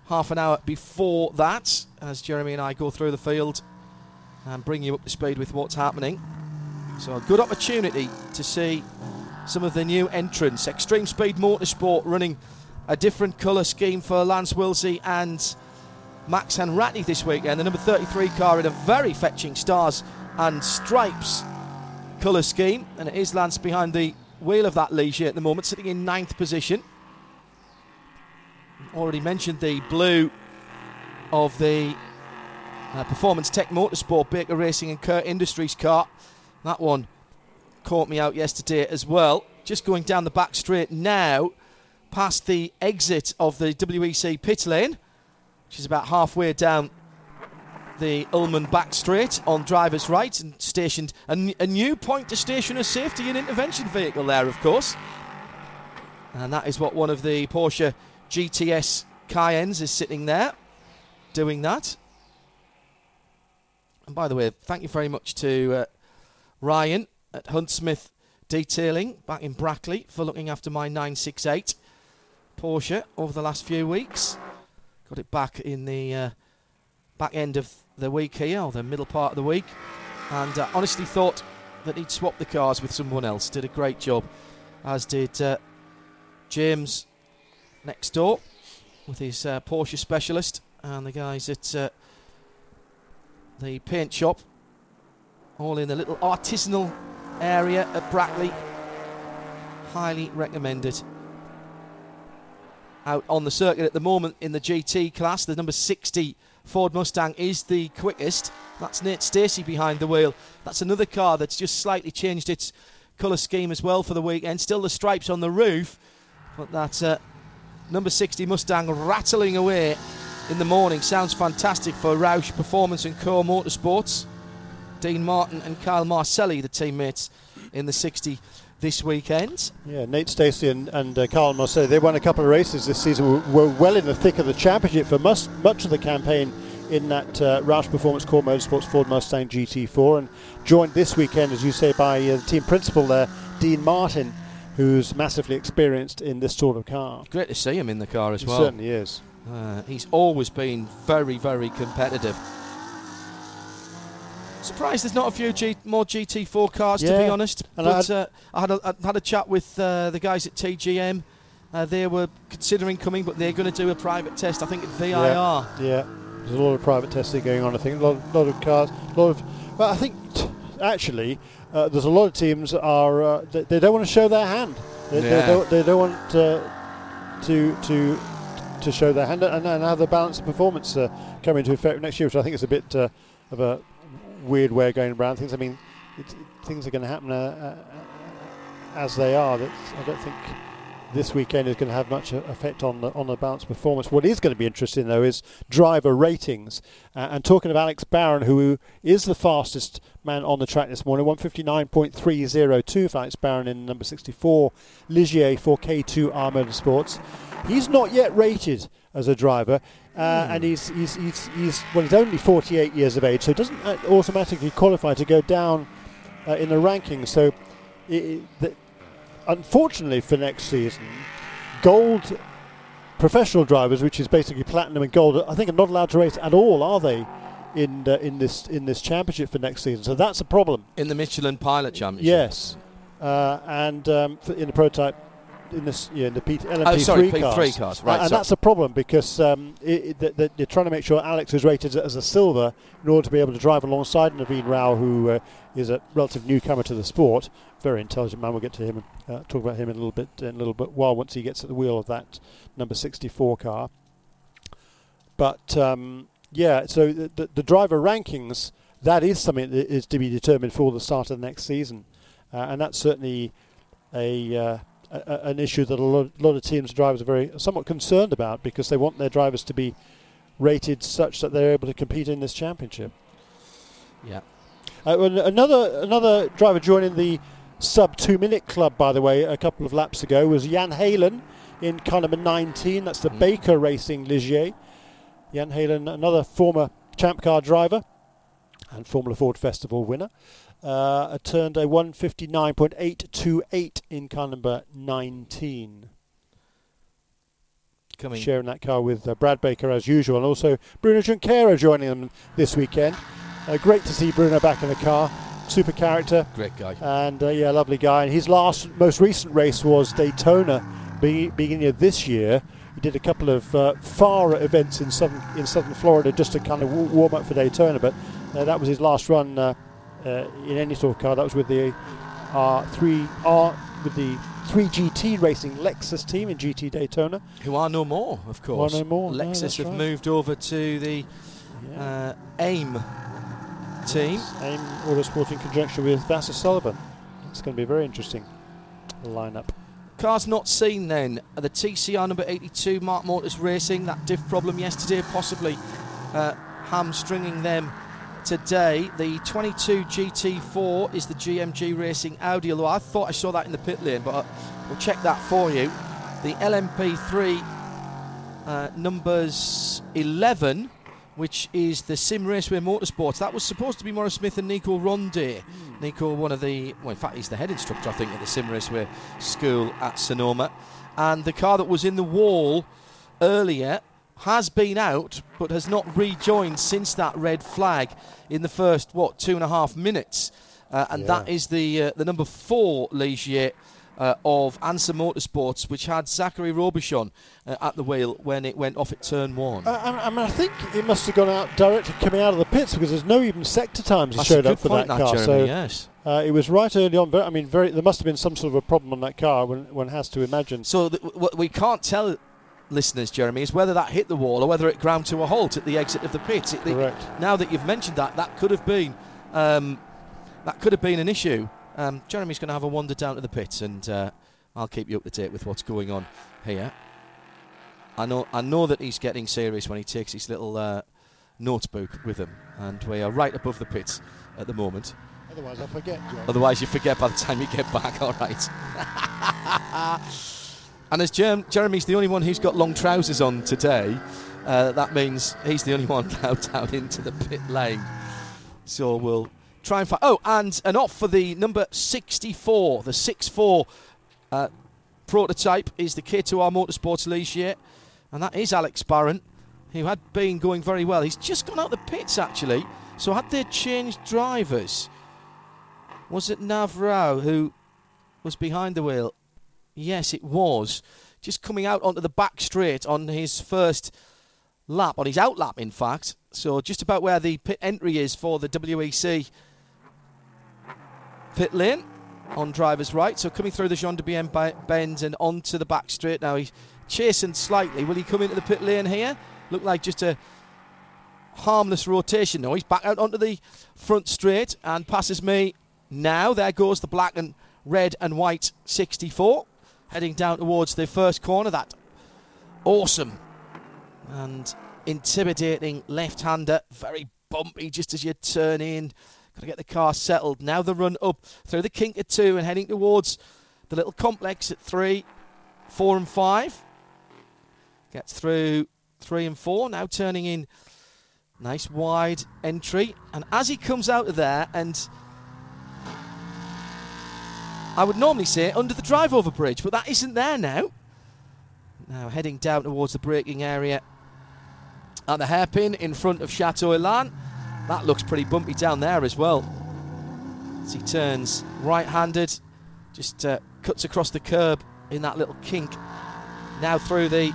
half an hour before that as Jeremy and I go through the field and bring you up to speed with what's happening. So, a good opportunity to see some of the new entrants. Extreme Speed Motorsport running a different colour scheme for Lance Willsey and Max Hanratty this weekend. The number 33 car in a very fetching stars and stripes colour scheme. And it is Lance behind the wheel of that Ligier at the moment, sitting in ninth position already mentioned the blue of the uh, Performance Tech Motorsport Baker Racing and Kurt Industries car. That one caught me out yesterday as well. Just going down the back straight now, past the exit of the WEC pit lane, which is about halfway down the Ulmann back straight on driver's right and stationed a, new point to station a safety and intervention vehicle there, of course. And that is what one of the Porsche GTS Cayennes is sitting there doing that. And by the way, thank you very much to uh, Ryan at Huntsmith Detailing back in Brackley for looking after my 968 Porsche over the last few weeks. Got it back in the uh, back end of the week here, or the middle part of the week, and uh, honestly thought that he'd swap the cars with someone else. Did a great job, as did uh, James next door with his uh, Porsche specialist and the guys at uh, the paint shop, all in the little artisanal area at Brackley. Highly recommended. Out on the circuit at the moment in the GT class, the number 60 Ford Mustang is the quickest. That's Nate Stacey behind the wheel. That's another car that's just slightly changed its colour scheme as well for the weekend. Still the stripes on the roof, but that uh, number 60 Mustang rattling away in the morning sounds fantastic for Roush Performance and KohR Motorsports. Dean Martin and Kyle Marcelli, the teammates in the 60 this weekend. Yeah, Nate Stacey and, and uh, Kyle Marcelli, they won a couple of races this season, were, were well in the thick of the championship for much, much of the campaign in that uh, Roush Performance KohR Motorsports Ford Mustang GT4 and joined this weekend, as you say, by uh, the team principal there, Dean Martin, who's massively experienced in this sort of car. Great to see him in the car as He well. certainly is. Uh, he's always been very, very competitive. Surprised there's not a few G- more GT4 cars, to be honest. And but I- uh, I had a, I had a chat with uh, the guys at TGM. Uh, they were considering coming, but they're going to do a private test. I think at VIR. Yeah, yeah. There's a lot of private testing going on. I think a lot, lot of cars, a lot of. Well, I think t- actually uh, there's a lot of teams are uh, they, they don't want to show their hand. They, they don't, they don't want uh, to to to show their hand and, and have the balance of performance uh, come into effect next year, which I think is a bit uh, of a weird way of going around things. I mean, it, things are going to happen uh, uh, as they are. That's, I don't think this weekend is going to have much uh, effect on the on the balance performance. What is going to be interesting though is driver ratings. Uh, and talking of Alex Barron, who is the fastest man on the track this morning, 159.302 for Alex Barron in number 64 Ligier for K2 R Motorsports. He's not yet rated as a driver. Uh, and he's, he's, he's, he's, well, he's only 48 years of age, so doesn't uh, automatically qualify to go down uh, in the rankings. So, i i the, unfortunately for next season, gold professional drivers, which is basically platinum and gold, I think are not allowed to race at all, are they? In uh, in this in this championship for next season, so that's a problem. In the Michelin Pilot Championship. Yes, uh, and um, for, in the prototype, in this yeah, in the P- LMP3 Oh, sorry, cars, P3 cars, right, and, sorry. that's a problem because um, it, it, that you're trying to make sure Alex is rated as a silver in order to be able to drive alongside Naveen Rao, who uh, is a relative newcomer to the sport. Very intelligent man. We'll get to him and uh, talk about him in a little bit in a little bit while once he gets at the wheel of that number 64 car. But um, yeah, so the, the, the driver rankings that is something that is to be determined for the start of the next season, uh, and that's certainly a, uh, a an issue that a lot, lot of teams and drivers are very somewhat concerned about because they want their drivers to be rated such that they're able to compete in this championship. Yeah. Uh, another another driver joining the sub two minute club, by the way, a couple of laps ago was Jan Heylen in car number 19. That's the Mm. Baker Racing Ligier. Jan Heylen, another former Champ Car driver and Formula Ford Festival winner, uh, turned a 159.828 in car number 19 Coming. sharing that car with uh, Brad Baker as usual, and also Bruno Junqueira joining them this weekend. Uh, great to see Bruno back in the car. Super character Great guy. and uh, yeah, lovely guy. And his last, most recent race was Daytona, be- beginning of this year. He did a couple of uh, far events in southern in southern Florida just to kind of w- warm up for Daytona, but uh, that was his last run uh, uh, in any sort of car. That was with the R3 R with the 3GT Racing Lexus team in GT Daytona. Who are no more, of course. no more, Lexus that's have right. moved over to the uh, AIM team. AIM Autosport in conjunction with Vasser Sullivan. It's going to be a very interesting lineup. Cars not seen then. Uh, The TCR number 82, Mark Motors Racing, that diff problem yesterday possibly uh, hamstringing them today. The 22 GT4 is the GMG Racing Audi, although I thought I saw that in the pit lane, but we'll check that for you. The LMP3 uh, numbers 11, which is the Sim Raceway Motorsports. That was supposed to be Maurice Smith and Nico Ronde. Mm. Nico, one of the, well, in fact, he's the head instructor, I think, at the Sim Raceway School at Sonoma. And the car that was in the wall earlier has been out but has not rejoined since that red flag in the first what two and a half minutes, uh, and yeah. that is the uh, the number four Ligier. Uh, of Ansa Motorsports, which had Zachary Robichon uh, at the wheel when it went off at turn one. Uh, I, mean, I think it must have gone out directly coming out of the pits because there's no even sector times that showed up for that, that car. Jeremy, so yes. Uh, it was right early on. I mean, very, there must have been some sort of a problem on that car. One, one has to imagine. So th- we can't tell listeners, Jeremy, is whether that hit the wall or whether it ground to a halt at the exit of the pit. It, Correct. now that you've mentioned that, that could have been um, that could have been an issue. Um, Jeremy's going to have a wander down to the pit, and uh, I'll keep you up to date with what's going on here. I know, I know that he's getting serious when he takes his little uh, notebook with him, and we are right above the pit at the moment. Otherwise, I forget. John. Otherwise, you forget by the time you get back. [LAUGHS] All right. [LAUGHS] And as Jerem- Jeremy's the only one who's got long trousers on today, uh, that means he's the only [LAUGHS] one allowed down into the pit lane. So we'll try and find. Oh, and an off for the number 64, the 6-4 uh, prototype is the K2R Motorsports Ligier, and that is Alex Barron, who had been going very well. He's just gone out the pits actually. So had they changed drivers? Was it Naveen Rao who was behind the wheel? Yes, it was. Just coming out onto the back straight on his first lap, on his out lap, in fact. So just about where the pit entry is for the WEC pit lane on driver's right. So coming through the Gendebien bend and onto the back straight now. He's chasing slightly. Will he come into the pit lane here? Look like just a harmless rotation. No, he's back out onto the front straight and passes me now. There goes the black and red and white 64 heading down towards the first corner. That awesome and intimidating left hander, very bumpy just as you turn in. Got to get the car settled. Now the run up through the kink at two and heading towards the little complex at three, four, and five. Gets through three and four. Now turning in. Nice wide entry. And as he comes out of there and I would normally say under the drive over bridge, but that isn't there now. Now heading down towards the braking area at the hairpin in front of Chateau Elan. That looks pretty bumpy down there as well. As he turns right handed, just uh, cuts across the curb in that little kink. Now through the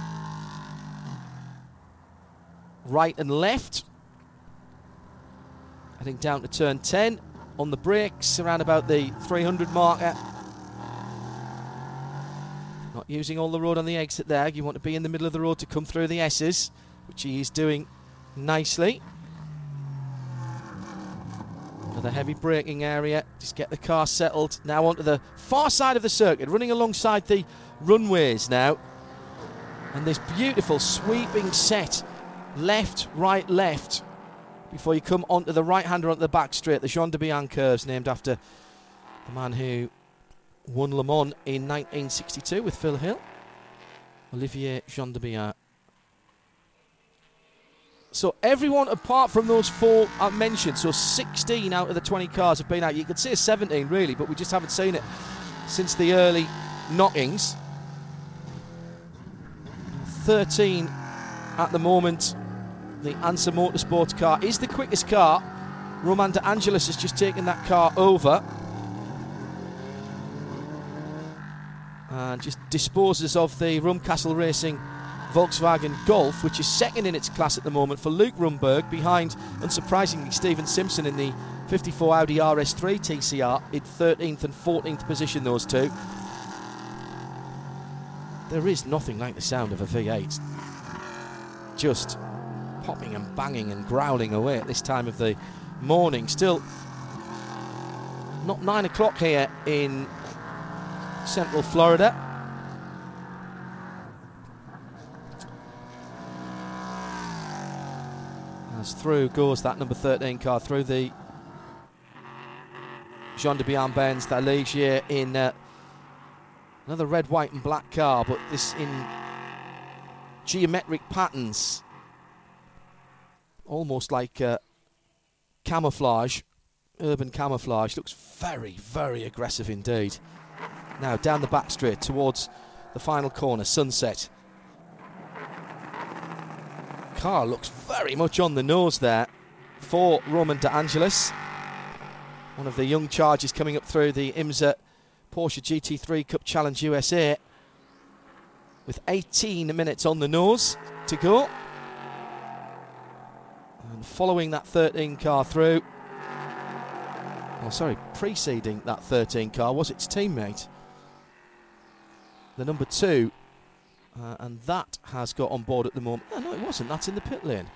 right and left. Heading down to turn 10 on the brakes around about the 300 marker. Not using all the road on the exit there. You want to be in the middle of the road to come through the S's, which he is doing nicely. Another heavy braking area, just get the car settled. Now onto the far side of the circuit, running alongside the runways now. And this beautiful sweeping set, left, right, left, before you come onto the right hander onto the back straight. The Gendebien curves, named after the man who won Le Mans in 1962 with Phil Hill. Olivier Gendebien. So everyone apart from those four I mentioned, so 16 out of the 20 cars have been out. You could say 17 really, but we just haven't seen it since the early knockings. 13 at the moment the Ansa Motorsports car is the quickest car. Roman De Angelis has just taken that car over. And just disposes of the Rumcastle Racing Volkswagen Golf, which is second in its class at the moment for Luke Rumberg, behind, unsurprisingly, Stephen Simpson in the 54 Audi RS3 TCR in 13th and 14th position, those two. There is nothing like the sound of a V8. Just popping and banging and growling away at this time of the morning. Still not nine o'clock here in central Florida. As through goes that number 13 car through the Gendebien Benz, that Ligier in uh, another red, white, and black car, but this in geometric patterns, almost like uh, camouflage, urban camouflage. Looks very, very aggressive indeed. Now down the back straight towards the final corner, Sunset. Car looks very much on the nose there for Roman De Angelis. One of the young charges coming up through the IMSA Porsche GT3 Cup Challenge USA with 18 minutes on the nose to go. And following that 13 car through, oh, sorry, preceding that 13 car was its teammate, the number two, uh, and that has got on board at the moment. Oh, no, it wasn't. That's in the pit lane.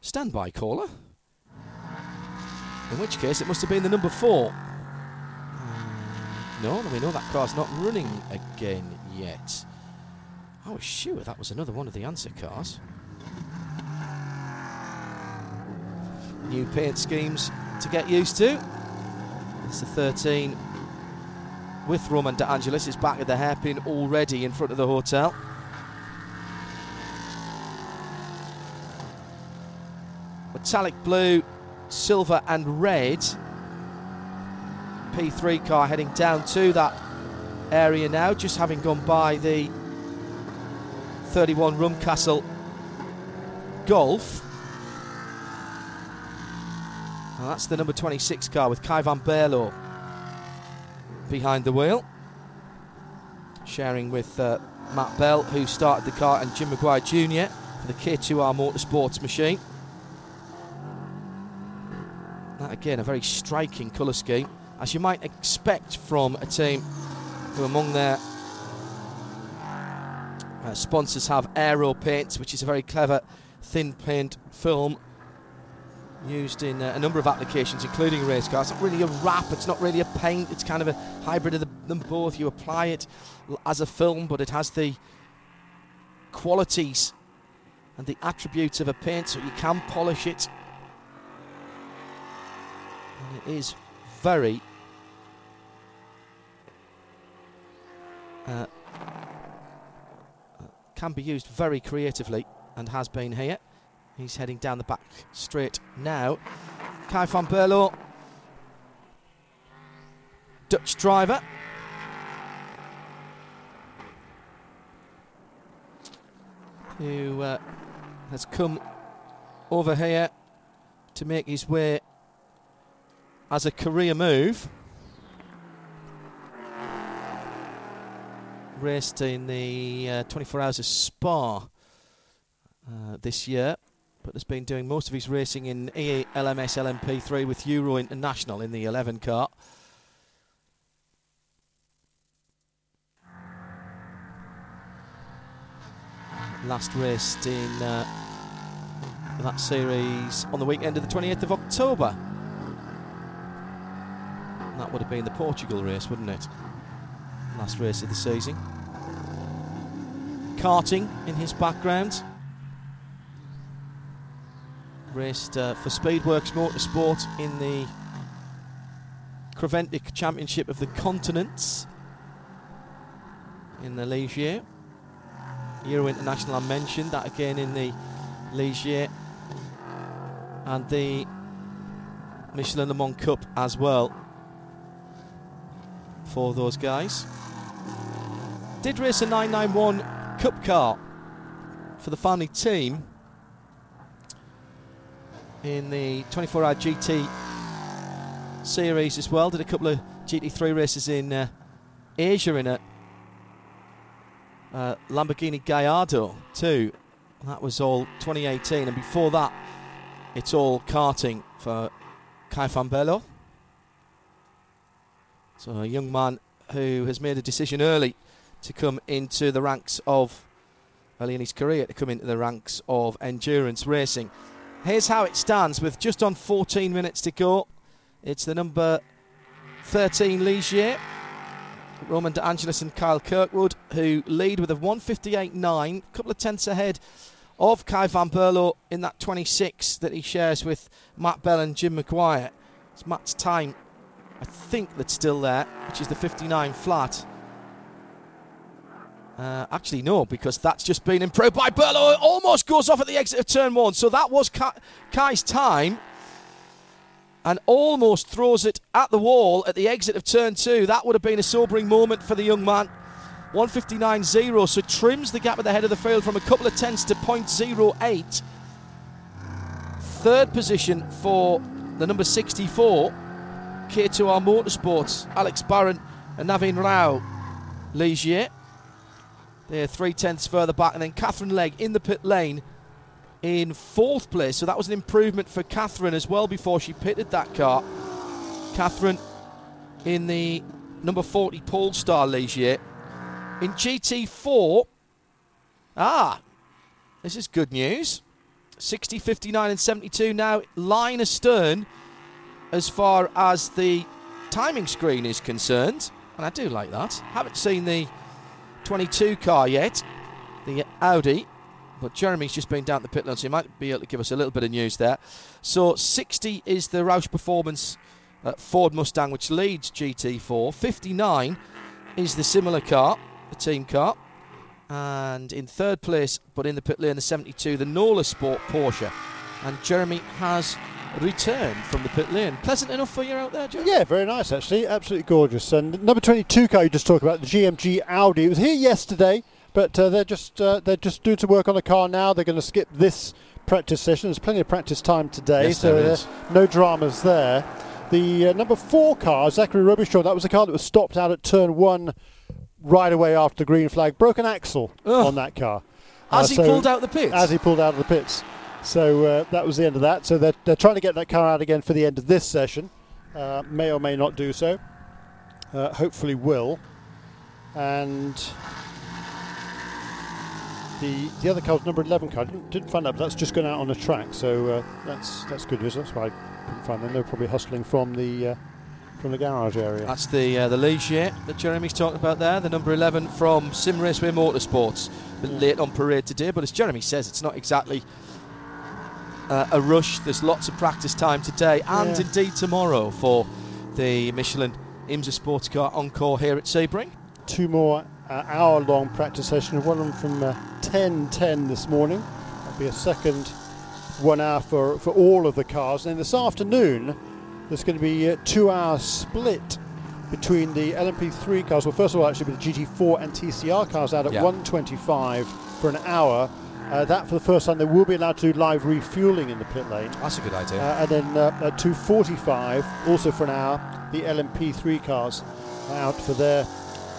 Standby caller. In which case, it must have been the number four. Uh, no, we know that car's not running again yet. I was sure that was another one of the ANSA cars. New paint schemes to get used to. It's the 13 with Roman De Angelis is back at the hairpin already in front of the hotel. Metallic blue, silver and red. P3 car heading down to that area now, just having gone by the 31 Rumcastle Golf. And that's the number 26 car with Kai van Berlo behind the wheel. Sharing with uh, Matt Bell, who started the car, and Jim McGuire Jr. for the K2R Motorsports machine. That again, a very striking colour scheme, as you might expect from a team who, among their uh, sponsors, have Aero Paints, which is a very clever thin paint film used in uh, a number of applications, including race cars. It's not really a wrap, it's not really a paint, it's kind of a hybrid of the, them both. You apply it as a film, but it has the qualities and the attributes of a paint, so you can polish it. And it is very uh, can be used very creatively and has been here. He's heading down the back straight now. Kai van Berlo, Dutch driver. Who uh, has come over here to make his way as a career move. Raced in the uh, 24 Hours of Spa uh, this year but has been doing most of his racing in EA LMS LMP3 with Euro International in the 11 car. Last raced in uh, that series on the weekend of the 28th of October. That would have been the Portugal race, wouldn't it? Last race of the season. Karting in his background raced uh, for Speedworks Motorsport in the Creventic Championship of the Continents in the Ligier. Euro International I mentioned, that again in the Ligier. And the Michelin Le Mans Cup as well for those guys. Did race a 991 Cup car for the family team in the 24 hour GT series as well. Did a couple of GT3 races in uh, Asia in a uh, Lamborghini Gallardo too. That was all 2018, and before that, it's all karting for Kai van Berlo. So a young man who has made a decision early to come into the ranks of early in his career to come into the ranks of endurance racing. Here's how it stands with just on 14 minutes to go. It's the number 13 Ligier, Roman De Angelis and Kyle Kirkwood, who lead with a 158.9, a couple of tenths ahead of Kai Van Berlo in that 26 that he shares with Matt Bell and Jim McGuire. It's Matt's time, I think, that's still there, which is the 59 flat. Uh, actually, no, because that's just been improved by Berlo. Almost goes off at the exit of turn one. So that was Kai, Kai's time and almost throws it at the wall at the exit of turn two. That would have been a sobering moment for the young man. 159.0, so trims the gap at the head of the field from a couple of tenths to 0.08. Third position for the number 64, K2R Motorsports, Alex Barron and Naveen Rao. Ligier, they're three tenths further back, and then Catherine Legg in the pit lane in fourth place. So that was an improvement for Catherine as well before she pitted that car. Catherine in the number 40 Polestar Ligier. In GT4, ah, this is good news. 60, 59, and 72 now line astern as far as the timing screen is concerned. And I do like that. Haven't seen the 22 car yet, the Audi. But Jeremy's just been down the pit lane, so he might be able to give us a little bit of news there. So 60 is the Roush Performance Ford Mustang, which leads GT4. 59 is the similar car, the team car. And in third place, but in the pit lane, the 72, the Nola Sport Porsche. And Jeremy has returned from the pit lane. Pleasant enough for you out there, Jeremy? Yeah, very nice actually. Absolutely gorgeous. And number 22 car you just talked about, the GMG Audi. It was here yesterday. But uh, they're just uh, they're just doing some work on the car now. They're going to skip this practice session. There's plenty of practice time today, yes, so there no dramas there. The uh, number four car, Zachary Robichon, that was a car that was stopped out at turn one right away after the green flag. Broken axle Ugh. on that car. As he so pulled out the pits? As he pulled out of the pits. So uh, that was the end of that. So they're, they're trying to get that car out again for the end of this session. Uh, may or may not do so. Uh, hopefully will. And the the other car was number 11 car. Didn't, didn't find out, but that's just gone out on the track. So uh, that's that's good news. That's why I couldn't find them. They're probably hustling from the uh, from the garage area. That's the uh, the Ligier that Jeremy's talking about there, the number 11 from Sim Raceway Motorsports. a Been late on parade today, but as Jeremy says, it's not exactly uh, a rush. There's lots of practice time today and Yeah. indeed tomorrow for the Michelin IMSA Sports Car Encore here at Sebring. Two more uh, hour-long practice sessions. One of them from uh, 10:10 this morning. That'll be a second one hour for for all of the cars. And then this afternoon, there's going to be a two-hour split between the LMP3 cars. Well, first of all, actually, with the GT4 and TCR cars out at Yeah. 125 for an hour. Uh, that for the first time they will be allowed to do live refueling in the pit lane. That's a good idea. Uh, and then uh, at 2.45, also for an hour, the LMP3 cars are out for their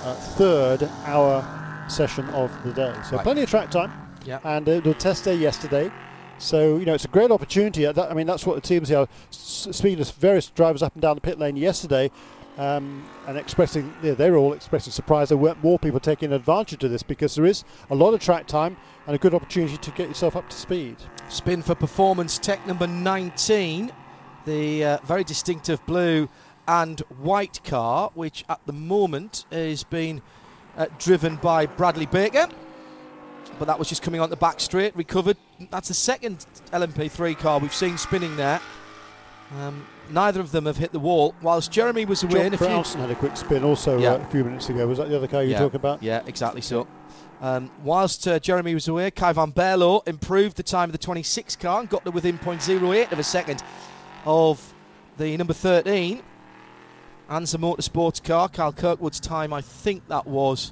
uh, third hour session of the day. So Right. plenty of track time. Yeah. And uh, the test day yesterday. So, you know, it's a great opportunity. Uh, that- I mean, that's what the teams here, s- speaking to various drivers up and down the pit lane yesterday, um, and expressing, yeah, they were all expressing surprise there weren't more people taking advantage of this because there is a lot of track time and a good opportunity to get yourself up to speed. Spin for performance tech number 19, the uh, very distinctive blue and white car, which at the moment is being uh, driven by Bradley Baker. But that was just coming on the back straight, recovered. That's the second LMP3 car we've seen spinning there. Um, neither of them have hit the wall. Whilst Jeremy was away, John in a had a quick spin also Yeah. uh, a few minutes ago. Was that the other car you yeah, were talking about? Yeah, exactly so. Um, whilst uh, Jeremy was away, Kai Van Berlo improved the time of the 26 car and got to within 0.08 of a second of the number 13 ANSA Motorsports car. Kyle Kirkwood's time, I think that was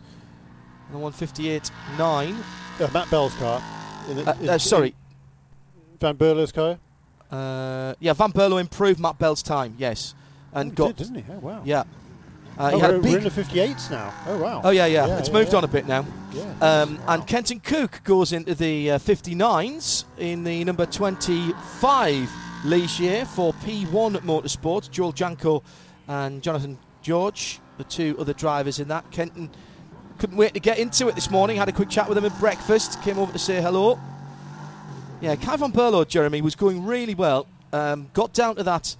the 158.9. Uh, Matt Bell's car. In Uh, in- uh, sorry, Van Berlo's car. uh, yeah, Van Berlo improved Matt Bell's time, yes, and Oh, got did, didn't he? Oh wow. yeah. Uh, Oh, he had we're, a we're in the 58s now. Oh wow. Oh yeah, yeah. Yeah, it's yeah, moved yeah. on a bit now. Yeah. Um, Wow. And Kenton Koch goes into the uh, 59s in the number 25 Ligier for P1 Motorsport. Joel Janko and Jonathan George, the two other drivers in that. Kenton couldn't wait to get into it this morning. Had a quick chat with him at breakfast. Came over to say hello. Yeah, Kai Van Berlo, Jeremy, was going really well. Um, got down to that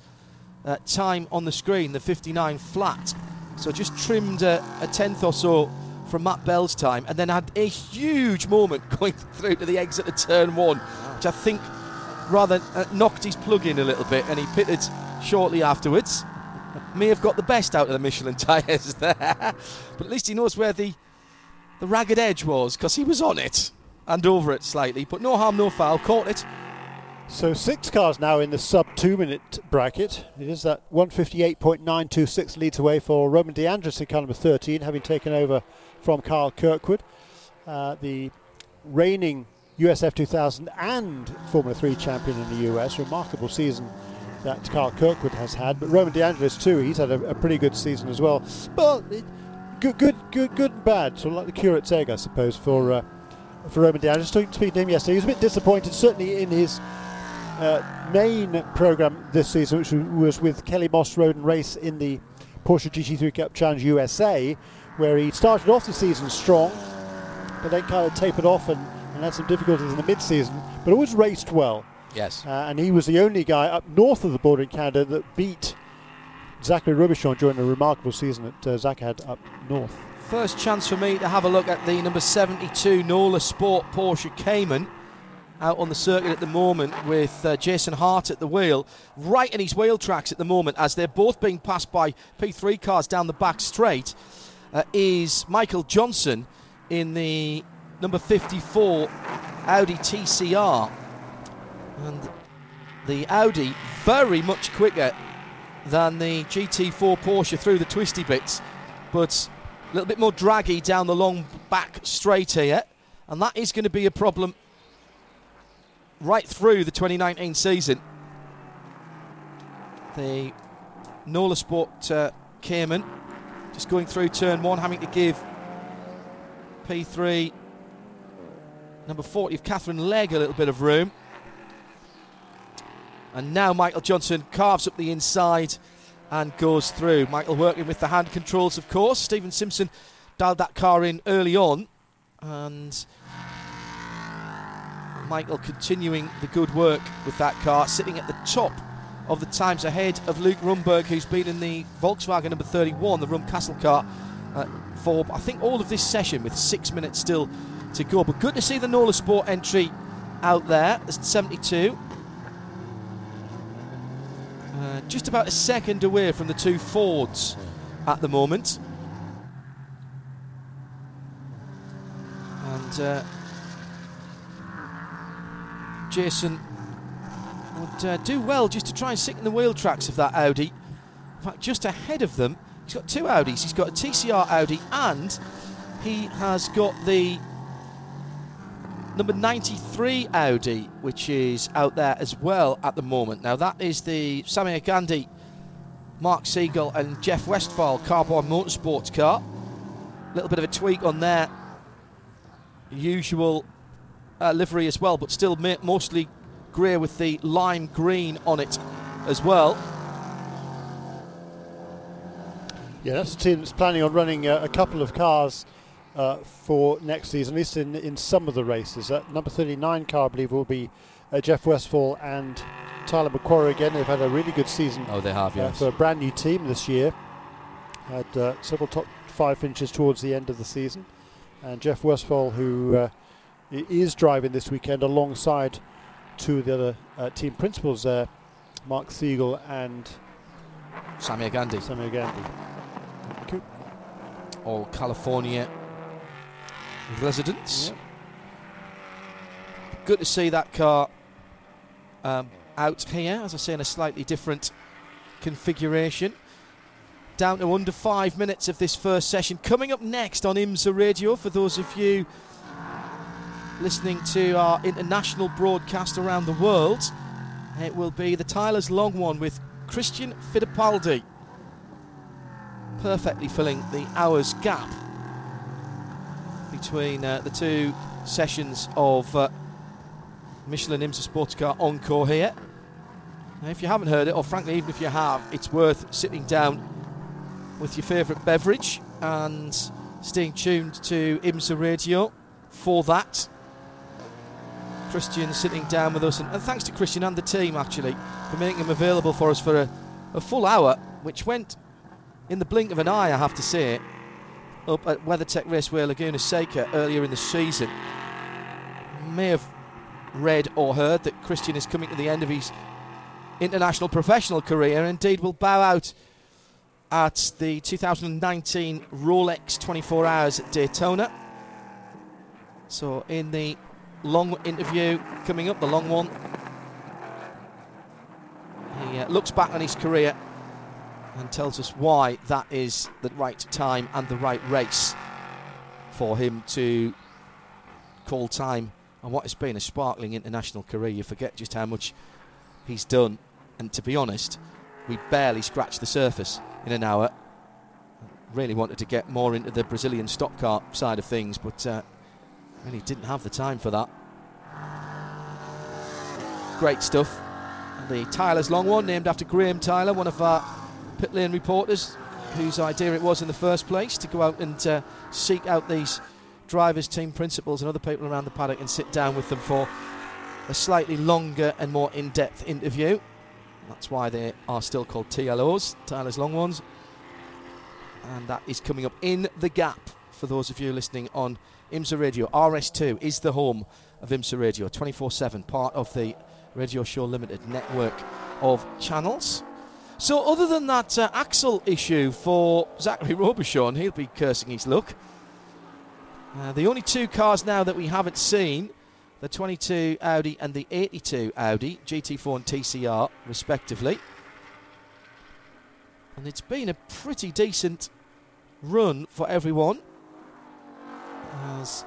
uh, time on the screen, the 59 flat. So just trimmed a, a tenth or so from Matt Bell's time, and then had a huge moment [LAUGHS] going through to the exit of turn one, which I think rather uh, knocked his plug in a little bit, and he pitted shortly afterwards. May have got the best out of the Michelin [LAUGHS] tyres there, but at least he knows where the the ragged edge was because he was on it and over it slightly. But no harm, no foul. Caught it. So six cars now in the sub two minute bracket. It is that 158.926 leads away for Roman De Angelis in car number 13, having taken over from Kyle Kirkwood, uh, the reigning USF 2000 and Formula 3 champion in the US. Remarkable season that Kyle Kirkwood has had, but Roman De Angelis too. He's had a, a pretty good season as well. But it, good, good, good, good and bad. Sort of like the curate's egg, I suppose, for uh, for Roman De Angelis. Speaking to him yesterday, he was a bit disappointed, certainly in his main program this season, which was with Kelly Moss Road and Race in the Porsche GT3 Cup Challenge USA, where he started off the season strong, but then kind of tapered off and, and had some difficulties in the mid-season, but always raced well. Yes. Uh, and he was the only guy up north of the border in Canada that beat Zachary Robichon during a remarkable season that uh, Zach had up north. First chance for me to have a look at the number 72 Nola Sport Porsche Cayman out on the circuit at the moment with uh, Jason Hart at the wheel, right in his wheel tracks at the moment as they're both being passed by P3 cars down the back straight, uh, is Michael Johnson in the number 54 Audi TCR. And the Audi very much quicker than the GT4 Porsche through the twisty bits, but a little bit more draggy down the long back straight here. And that is going to be a problem right through the 2019 season. The Nola Sport uh, Cayman just going through turn one, having to give P3 number 40 of Catherine Legg a little bit of room. And now Michael Johnson carves up the inside and goes through. Michael working with the hand controls, of course. Stephen Simpson dialed that car in early on. And Michael continuing the good work with that car, sitting at the top of the times ahead of Luke Rumberg, who's been in the Volkswagen number 31, the Rumcastle car, uh, for I think all of this session with six minutes still to go. But good to see the Nola Sport entry out there. There's 72. Uh, just about a second away from the two Fords at the moment. And uh, Jason would uh, do well just to try and sit in the wheel tracks of that Audi. In fact, just ahead of them, he's got two Audis. He's got a TCR Audi and he has got the number 93 Audi, which is out there as well at the moment. Now, that is the Samir Gandhi, Mark Siegel, and Jeff Westphal Carbahn Motorsports car. A little bit of a tweak on their usual uh, livery as well, but still ma- mostly grey with the lime green on it as well. Yeah, that's a team that's planning on running uh, a couple of cars uh, for next season, at least in, in some of the races. Uh, number 39 car, I believe, will be uh, Jeff Westphal and Tyler McQuarrie again. They've had a really good season Oh, they have, uh, for a brand new team this year. Had uh, several top five finishes towards the end of the season. And Jeff Westphal, who uh, i- is driving this weekend alongside two of the other uh, team principals there, Mark Siegel and Samir Gandhi, Samuel Gandhi. Cool. all California residents. Yep. Good to see that car um, out here, as I say, in a slightly different configuration. Down to under five minutes of this first session. Coming up next on IMSA Radio, for those of you listening to our international broadcast around the world, it will be the Tyler's Long One with Christian Fittipaldi perfectly filling the hour's gap between uh, the two sessions of uh, Michelin IMSA Sports Car Encore here. Now, if you haven't heard it, or frankly, even if you have, it's worth sitting down with your favourite beverage and staying tuned to IMSA Radio for that. Christian sitting down with us, and, and thanks to Christian and the team actually for making him available for us for a, a full hour, which went in the blink of an eye, I have to say. up at WeatherTech Raceway Laguna Seca earlier in the season. May have read or heard that Christian is coming to the end of his international professional career, indeed will bow out at the 2019 Rolex 24 Hours at Daytona. So, in the long interview coming up, the long one, he uh, looks back on his career and tells us why that is the right time and the right race for him to call time on what has been a sparkling international career. You forget just how much he's done, and to be honest, we barely scratched the surface in an hour. Really wanted to get more into the Brazilian stock car side of things, but uh, really didn't have the time for that. Great stuff. The Tyler's Long One, named after Graham Tyler, one of our pit lane reporters, whose idea it was in the first place to go out and uh, seek out these drivers, team principals, and other people around the paddock and sit down with them for a slightly longer and more in depth interview. That's why they are still called TLOs, Tyler's Long Ones. And that is coming up in the gap for those of you listening on IMSA Radio. RS2 is the home of IMSA Radio, 24 7, part of the Radio Show Limited network of channels. So, other than that uh, axle issue for Zachary [LAUGHS] Robichon, he'll be cursing his luck. Uh, the only two cars now that we haven't seen the 22 Audi and the 82 Audi, GT4 and TCR, respectively. And it's been a pretty decent run for everyone. As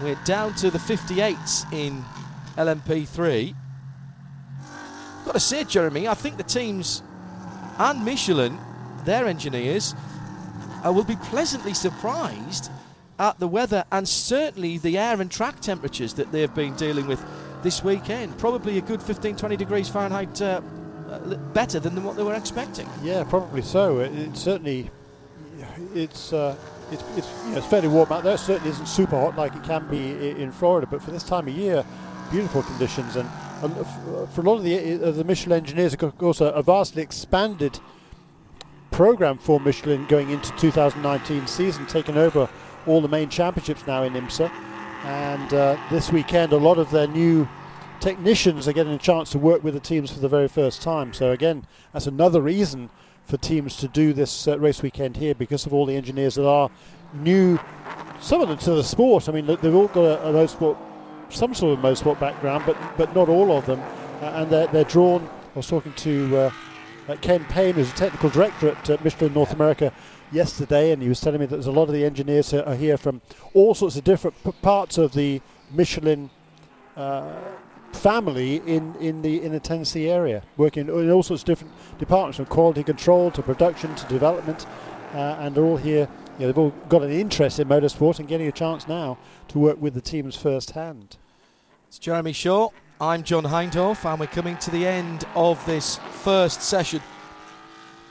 we're down to the 58s in LMP3. Got to say, Jeremy, I think the teams and Michelin, their engineers, uh, will be pleasantly surprised at the weather and certainly the air and track temperatures that they've been dealing with this weekend. Probably a good 15, 20 degrees Fahrenheit uh, better than what they were expecting. Yeah, probably so. It, it certainly, it's, uh, it's, it's, you know, it's fairly warm out there. It certainly isn't super hot like it can be in Florida, but for this time of year, beautiful conditions. And, and for a lot of the, uh, the Michelin engineers, of course, a, vastly expanded program for Michelin going into 2019 season, taking over all the main championships now in IMSA. And uh, this weekend, a lot of their new technicians are getting a chance to work with the teams for the very first time. So again, that's another reason for teams to do this uh, race weekend here because of all the engineers that are new, some of them to the sport. I mean, they've all got a, a motorsport, some sort of motorsport background, but but not all of them. Uh, and they're, they're drawn. I was talking to uh, uh Ken Payne, who's a technical director at uh, Michelin North America, yesterday, and he was telling me that there's a lot of the engineers are here from all sorts of different p- parts of the Michelin uh, family in, in the in the Tennessee area, working in all sorts of different departments, from quality control to production to development, uh, and they're all here. You know, they've all got an interest in motorsport and getting a chance now to work with the teams firsthand. It's Jeremy Shaw. I'm John Hindhaugh, and we're coming to the end of this first session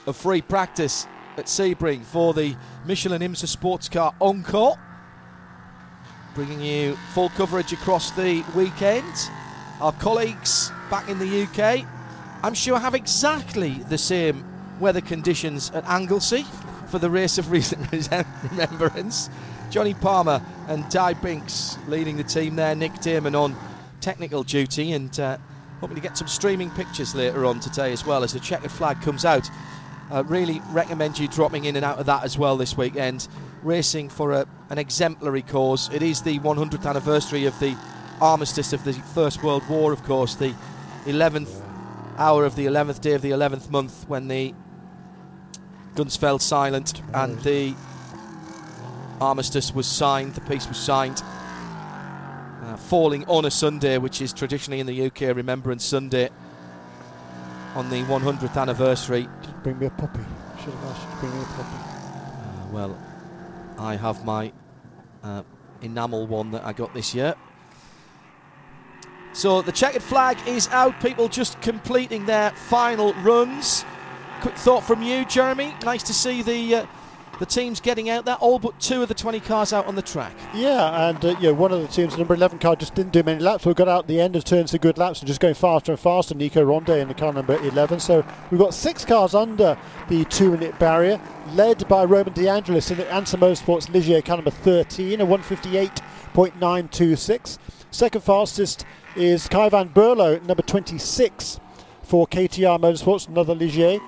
of free practice at Sebring for the Michelin IMSA Sports Car Encore. Bringing you full coverage across the weekend. Our colleagues back in the UK, I'm sure, have exactly the same weather conditions at Anglesey for the race of [LAUGHS] recent remembrance. Johnny Palmer and Di Binks leading the team there, Nick Damon on technical duty, and uh, hoping to get some streaming pictures later on today as well as the checkered flag comes out uh, really recommend you dropping in and out of that as well this weekend. Racing for a, an exemplary cause. It is the 100th anniversary of the armistice of the First World War, of course, the 11th hour of the 11th day of the 11th month when the guns fell silent and the armistice was signed, the peace was signed. Uh, falling on a Sunday, which is traditionally in the UK Remembrance Sunday on the 100th anniversary. Bring me a puppy. Should have asked you to bring me a puppy. Uh, well, I have my uh, enamel one that I got this year. So the checkered flag is out. People just completing their final runs. Quick thought from you, Jeremy. Nice to see the uh, the teams getting out there, all but two of the 20 cars out on the track. Yeah, and uh, yeah, one of the teams, number 11 car, just didn't do many laps. We got out at the end of turns some good laps and just going faster and faster. Nico Rondet in the car number 11. So we've got six cars under the two minute barrier, led by Roman De Angelis in the ANSA Motorsports Ligier car number 13, a 158.926. Second fastest is Kai van Berlo, number 26 for K2R Motorsports, another Ligier,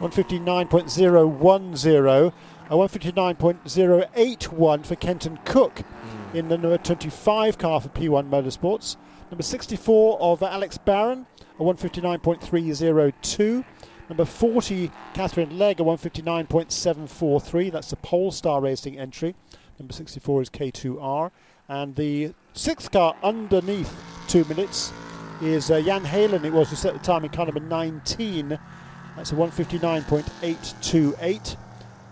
159.010. A 159.081 for Kenton Koch mm. in the number 25 car for P1 Motorsports. Number 64 of Alex Barron, a 159.302. Number 40, Katherine Legge, a 159.743. That's the Polestar Racing entry. Number 64 is K2R. And the sixth car underneath two minutes is uh, Jan Heylen. It was, who set the time in car number 19. That's a 159.828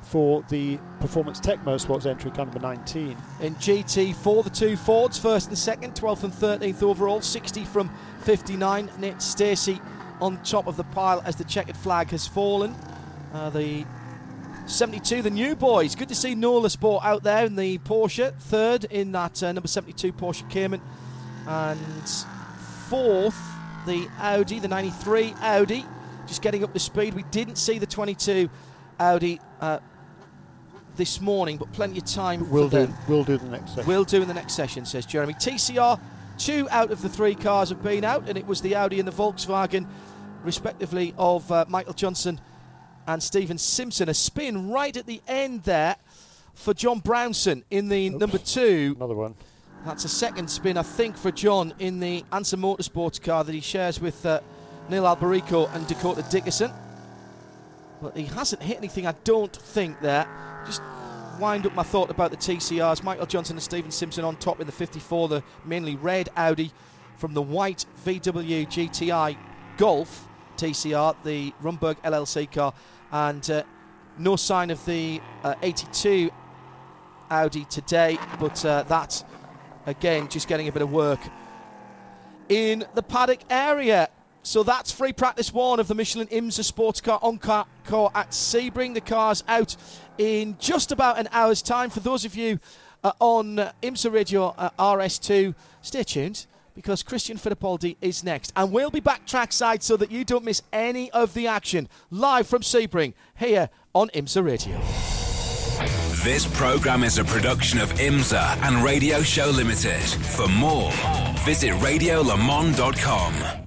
for the Performance Tech Motorsports entry, car number 19. In GT4, the two Fords, first and second, 12th and 13th overall, 60 from 59. Nate Stacy on top of the pile as the checkered flag has fallen. Uh, the 72, the new boys. Good to see Nola Sport out there in the Porsche, third in that uh, number 72 Porsche Cayman, and fourth the Audi, the 93 Audi, just getting up to speed. We didn't see the 22 Audi. Uh, this morning, but plenty of time. We'll do. Them. We'll do the next session. We'll do in the next session, says Jeremy. TCR, two out of the three cars have been out, and it was the Audi and the Volkswagen, respectively, of uh, Michael Johnson and Stephen Simpson. A spin right at the end there for John Brownson in the Oops. number two. Another one. That's a second spin, I think, for John in the ANSA Motorsports car that he shares with uh, Neil Alberico and Dakota Dickerson. But he hasn't hit anything, I don't think, there just wind up my thought about the TCRs. Michael Johnson and Stephen Simpson on top in the 54, the mainly red Audi from the white VW GTI Golf TCR, the Rumberg LLC car, and uh, no sign of the uh, 82 Audi today, but uh, that again just getting a bit of work in the paddock area. So that's free practice one of the Michelin IMSA Sports Car Encore, at Sebring. The car's out in just about an hour's time. For those of you uh, on IMSA Radio uh, RS2, stay tuned because Christian Fittipaldi is next. And we'll be back trackside so that you don't miss any of the action live from Sebring here on IMSA Radio. This program is a production of IMSA and Radio Show Limited. For more, visit radiolemans.com.